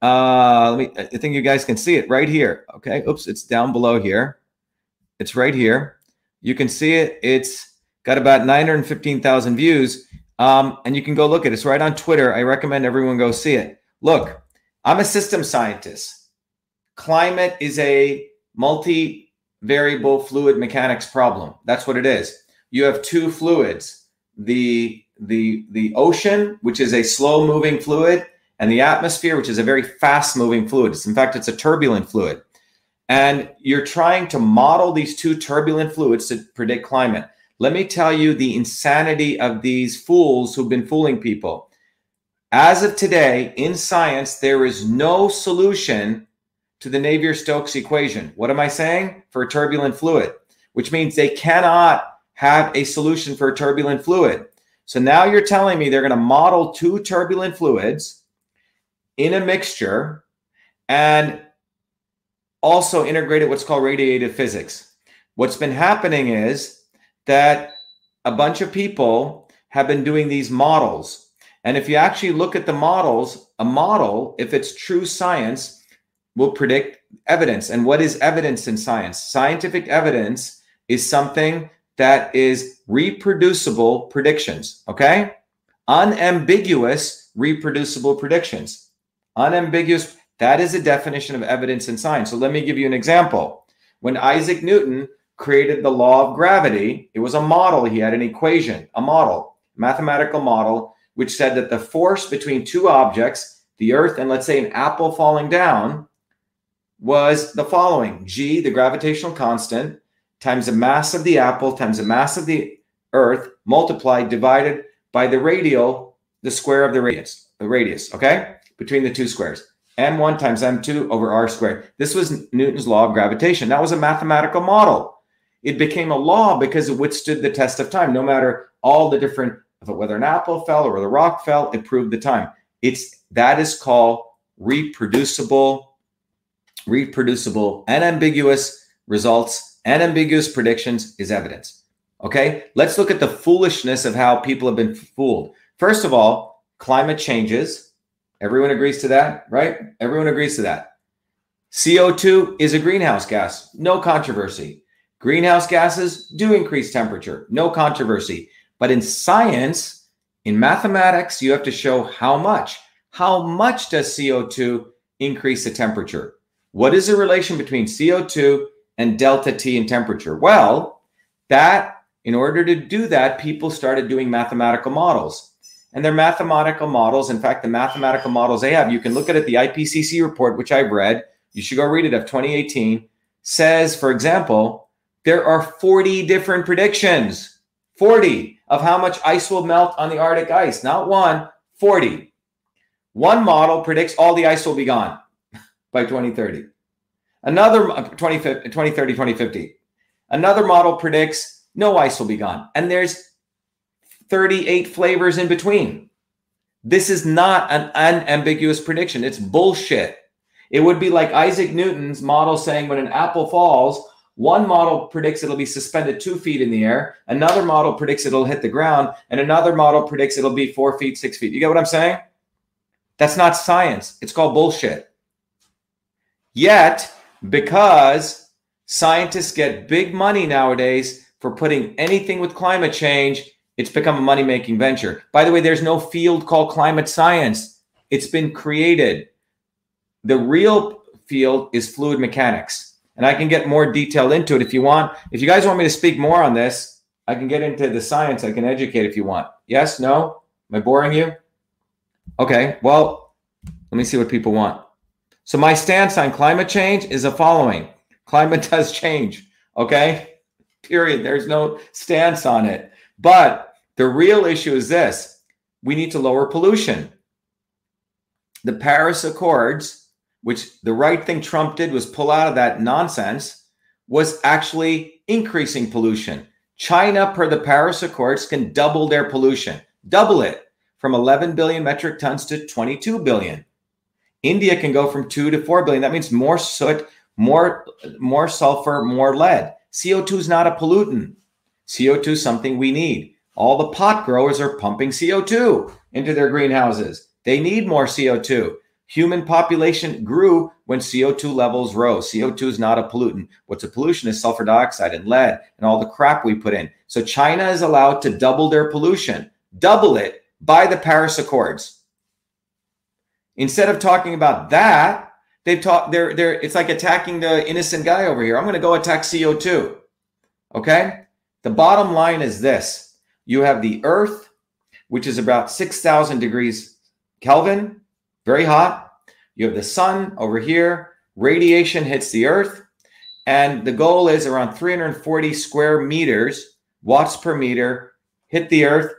uh, let me. I think you guys can see it right here. Okay. Oops, it's down below here. It's right here. You can see it. It's got about 915,000 views. Um, and you can go look at it. It's right on Twitter. I recommend everyone go see it. Look, I'm a system scientist. Climate is a multi variable fluid mechanics problem. That's what it is. You have two fluids the the the ocean which is a slow moving fluid and the atmosphere which is a very fast moving fluid it's, in fact it's a turbulent fluid and you're trying to model these two turbulent fluids to predict climate let me tell you the insanity of these fools who've been fooling people. As of today, in science, there is no solution to the Navier Stokes equation. What am I saying? For a turbulent fluid, which means they cannot have a solution for a turbulent fluid. So now you're telling me they're going to model two turbulent fluids in a mixture and also integrated what's called radiative physics. What's been happening is that a bunch of people have been doing these models. And if you actually look at the models, a model, if it's true science, will predict evidence. And what is evidence in science? Scientific evidence is something that is reproducible predictions, okay? Unambiguous reproducible predictions. Unambiguous that is a definition of evidence in science. So let me give you an example. When Isaac Newton created the law of gravity, it was a model. He had an equation, a model, mathematical model, which said that the force between two objects, the earth and let's say an apple falling down, was the following G, the gravitational constant, times the mass of the apple times the mass of the earth multiplied divided by the radial, the square of the radius, the radius, okay, between the two squares m1 times m2 over r squared. This was Newton's law of gravitation. That was a mathematical model. It became a law because it withstood the test of time. No matter all the different, whether an apple fell or the rock fell, it proved the time. It's that is called reproducible, reproducible and ambiguous results and ambiguous predictions is evidence. Okay, let's look at the foolishness of how people have been fooled. First of all, climate changes Everyone agrees to that, right? Everyone agrees to that. CO2 is a greenhouse gas, no controversy. Greenhouse gases do increase temperature, no controversy. But in science, in mathematics, you have to show how much. How much does CO2 increase the temperature? What is the relation between CO2 and delta T in temperature? Well, that in order to do that, people started doing mathematical models and their mathematical models. In fact, the mathematical models they have, you can look at it. The IPCC report, which I've read, you should go read it of 2018, says, for example, there are 40 different predictions, 40 of how much ice will melt on the Arctic ice. Not one, 40. One model predicts all the ice will be gone *laughs* by 2030. Another 2030, 2050. Another model predicts no ice will be gone. And there's 38 flavors in between. This is not an unambiguous prediction. It's bullshit. It would be like Isaac Newton's model saying when an apple falls, one model predicts it'll be suspended two feet in the air, another model predicts it'll hit the ground, and another model predicts it'll be four feet, six feet. You get what I'm saying? That's not science. It's called bullshit. Yet, because scientists get big money nowadays for putting anything with climate change it's become a money making venture. By the way, there's no field called climate science, it's been created. The real field is fluid mechanics. And I can get more detail into it if you want. If you guys want me to speak more on this, I can get into the science. I can educate if you want. Yes? No? Am I boring you? Okay. Well, let me see what people want. So, my stance on climate change is the following climate *laughs* does change. Okay. Period. There's no stance on it. But the real issue is this we need to lower pollution. The Paris Accords, which the right thing Trump did was pull out of that nonsense, was actually increasing pollution. China, per the Paris Accords, can double their pollution, double it from 11 billion metric tons to 22 billion. India can go from 2 to 4 billion. That means more soot, more, more sulfur, more lead. CO2 is not a pollutant. CO2 is something we need. All the pot growers are pumping CO2 into their greenhouses. They need more CO2. Human population grew when CO2 levels rose. CO2 is not a pollutant. What's a pollution is sulfur dioxide and lead and all the crap we put in. So China is allowed to double their pollution, double it by the Paris Accords. Instead of talking about that, they've talked they're they're it's like attacking the innocent guy over here. I'm going to go attack CO2. Okay? The bottom line is this you have the Earth, which is about 6,000 degrees Kelvin, very hot. You have the sun over here, radiation hits the Earth, and the goal is around 340 square meters, watts per meter, hit the Earth,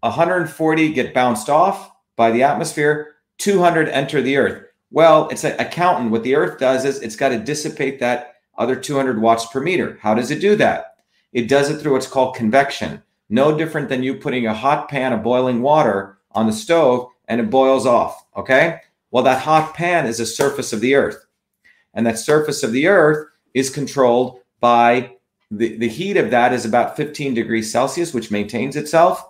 140 get bounced off by the atmosphere, 200 enter the Earth. Well, it's an accountant. What the Earth does is it's got to dissipate that other 200 watts per meter. How does it do that? It does it through what's called convection. no different than you putting a hot pan of boiling water on the stove and it boils off. Okay. Well, that hot pan is a surface of the earth. And that surface of the earth is controlled by the, the heat of that is about 15 degrees Celsius, which maintains itself.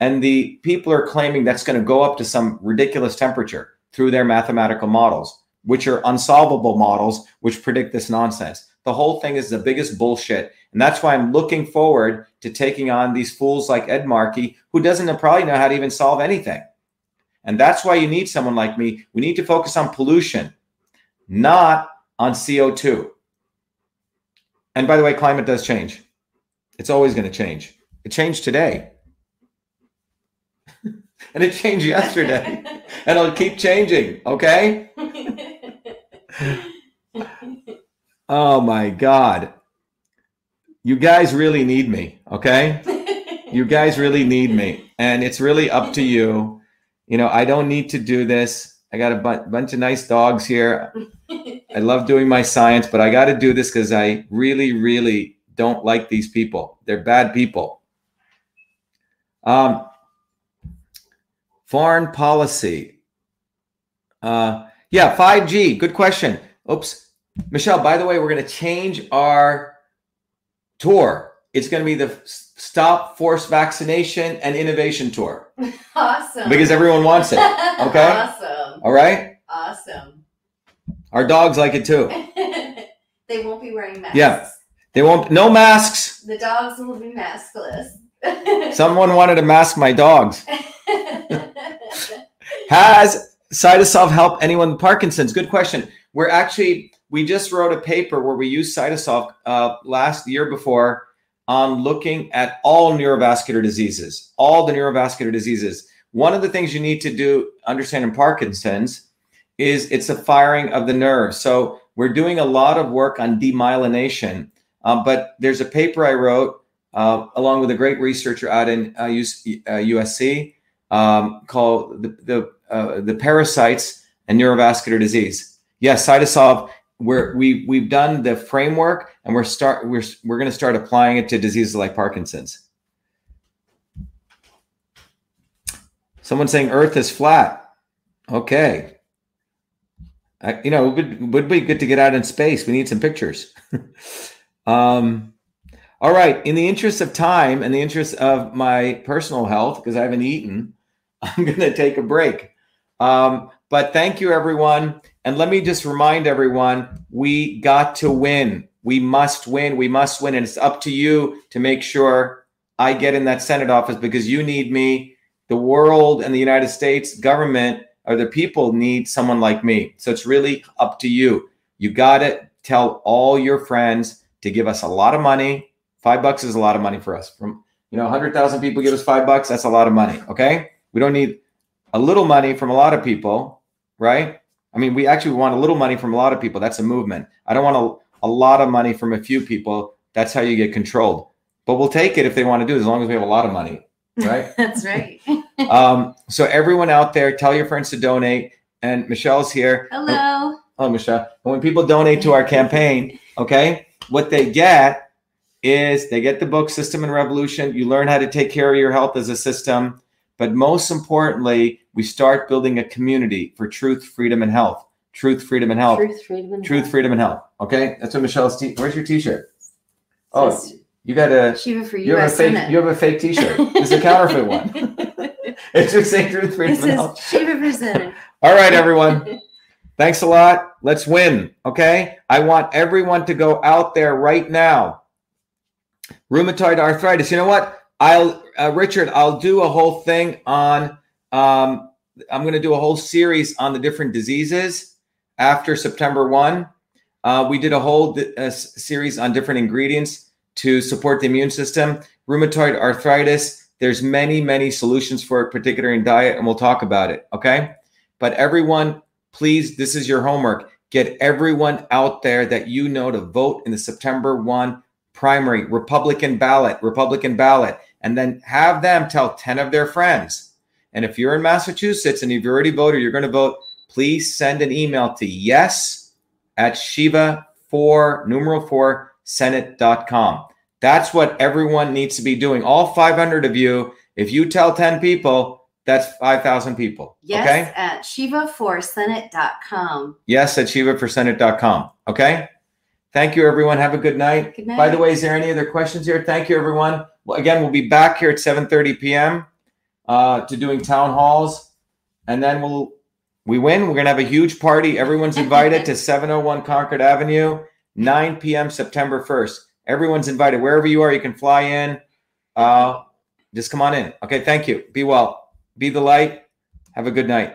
And the people are claiming that's going to go up to some ridiculous temperature through their mathematical models, which are unsolvable models, which predict this nonsense. The whole thing is the biggest bullshit. And that's why I'm looking forward to taking on these fools like Ed Markey, who doesn't probably know how to even solve anything. And that's why you need someone like me. We need to focus on pollution, not on CO2. And by the way, climate does change. It's always going to change. It changed today. *laughs* and it changed yesterday. *laughs* and it'll keep changing. Okay. *laughs* oh my God. You guys really need me. Okay. You guys really need me. And it's really up to you. You know, I don't need to do this. I got a bu- bunch of nice dogs here. I love doing my science, but I got to do this because I really, really don't like these people. They're bad people. Um, foreign policy. Uh, yeah, 5G. Good question. Oops. Michelle, by the way, we're going to change our tour. It's going to be the Stop Force Vaccination and Innovation Tour. *laughs* Awesome. Because everyone wants it. Okay. *laughs* awesome. All right. Awesome. Our dogs like it too. *laughs* they won't be wearing masks. Yeah. They won't, no masks. The dogs will be maskless. Someone wanted to mask my dogs. Has Cytosolve helped anyone with Parkinson's? Good question. We're actually, we just wrote a paper where we used Cytosolve uh, last year before on looking at all neurovascular diseases, all the neurovascular diseases. One of the things you need to do, understand in Parkinson's, is it's a firing of the nerves. So we're doing a lot of work on demyelination. Um, but there's a paper I wrote uh, along with a great researcher out in uh, USC um, called the the, uh, the parasites and neurovascular disease. Yes, Cytosolve. Where we we've done the framework and we're start we're we're going to start applying it to diseases like Parkinson's. Someone saying Earth is flat. Okay, I, you know, it would, would be good to get out in space. We need some pictures. *laughs* um, all right. In the interest of time and the interest of my personal health, because I haven't eaten, *laughs* I'm going to take a break. Um, but thank you, everyone. And let me just remind everyone we got to win. We must win. We must win. And it's up to you to make sure I get in that Senate office because you need me. The world and the United States government or the people need someone like me. So it's really up to you. You got to tell all your friends to give us a lot of money. Five bucks is a lot of money for us. From you know, 100,000 people give us five bucks. That's a lot of money. Okay. We don't need a little money from a lot of people, right? I mean, we actually want a little money from a lot of people. That's a movement. I don't want a, a lot of money from a few people. That's how you get controlled. But we'll take it if they want to do it, as long as we have a lot of money right? *laughs* That's right. *laughs* um, so everyone out there, tell your friends to donate. And Michelle's here. Hello. Oh, Michelle. And when people donate to our campaign, okay, what they get is they get the book System and Revolution. You learn how to take care of your health as a system. But most importantly, we start building a community for truth, freedom, and health. Truth, freedom, and health. Truth, freedom, and Truth, health. freedom, and health. Okay, that's what Michelle's. T- Where's your T-shirt? Oh, you got a. Shiva for You have a fake. Senate. You have a fake T-shirt. It's a counterfeit one. *laughs* It's just saying truth, freedom, and health. Shiva for Senate. All right, *laughs* everyone. Thanks a lot. Let's win. Okay. I want everyone to go out there right now. Rheumatoid arthritis. You know what? I'll, uh, Richard, I'll do a whole thing on, um, I'm going to do a whole series on the different diseases after September 1. Uh, we did a whole di- uh, series on different ingredients to support the immune system. Rheumatoid arthritis, there's many, many solutions for it, particularly in diet, and we'll talk about it. Okay. But everyone, please, this is your homework. Get everyone out there that you know to vote in the September 1 primary Republican ballot, Republican ballot, and then have them tell 10 of their friends. And if you're in Massachusetts and you've already voted, you're going to vote, please send an email to yes at Shiva 4 numeral 4 Senate.com. That's what everyone needs to be doing. All 500 of you, if you tell 10 people, that's 5,000 people. Yes, Okay. at shivaforsenate.com. Yes, at shivaforsenate.com. Okay. Thank you, everyone. Have a good night. Good night. By the way, is there any other questions here? Thank you, everyone. Again, we'll be back here at 7:30 p.m. Uh, to doing town halls, and then we'll we win. We're gonna have a huge party. Everyone's invited to *laughs* 701 Concord Avenue, 9 p.m. September 1st. Everyone's invited. Wherever you are, you can fly in. Uh, just come on in. Okay. Thank you. Be well. Be the light. Have a good night.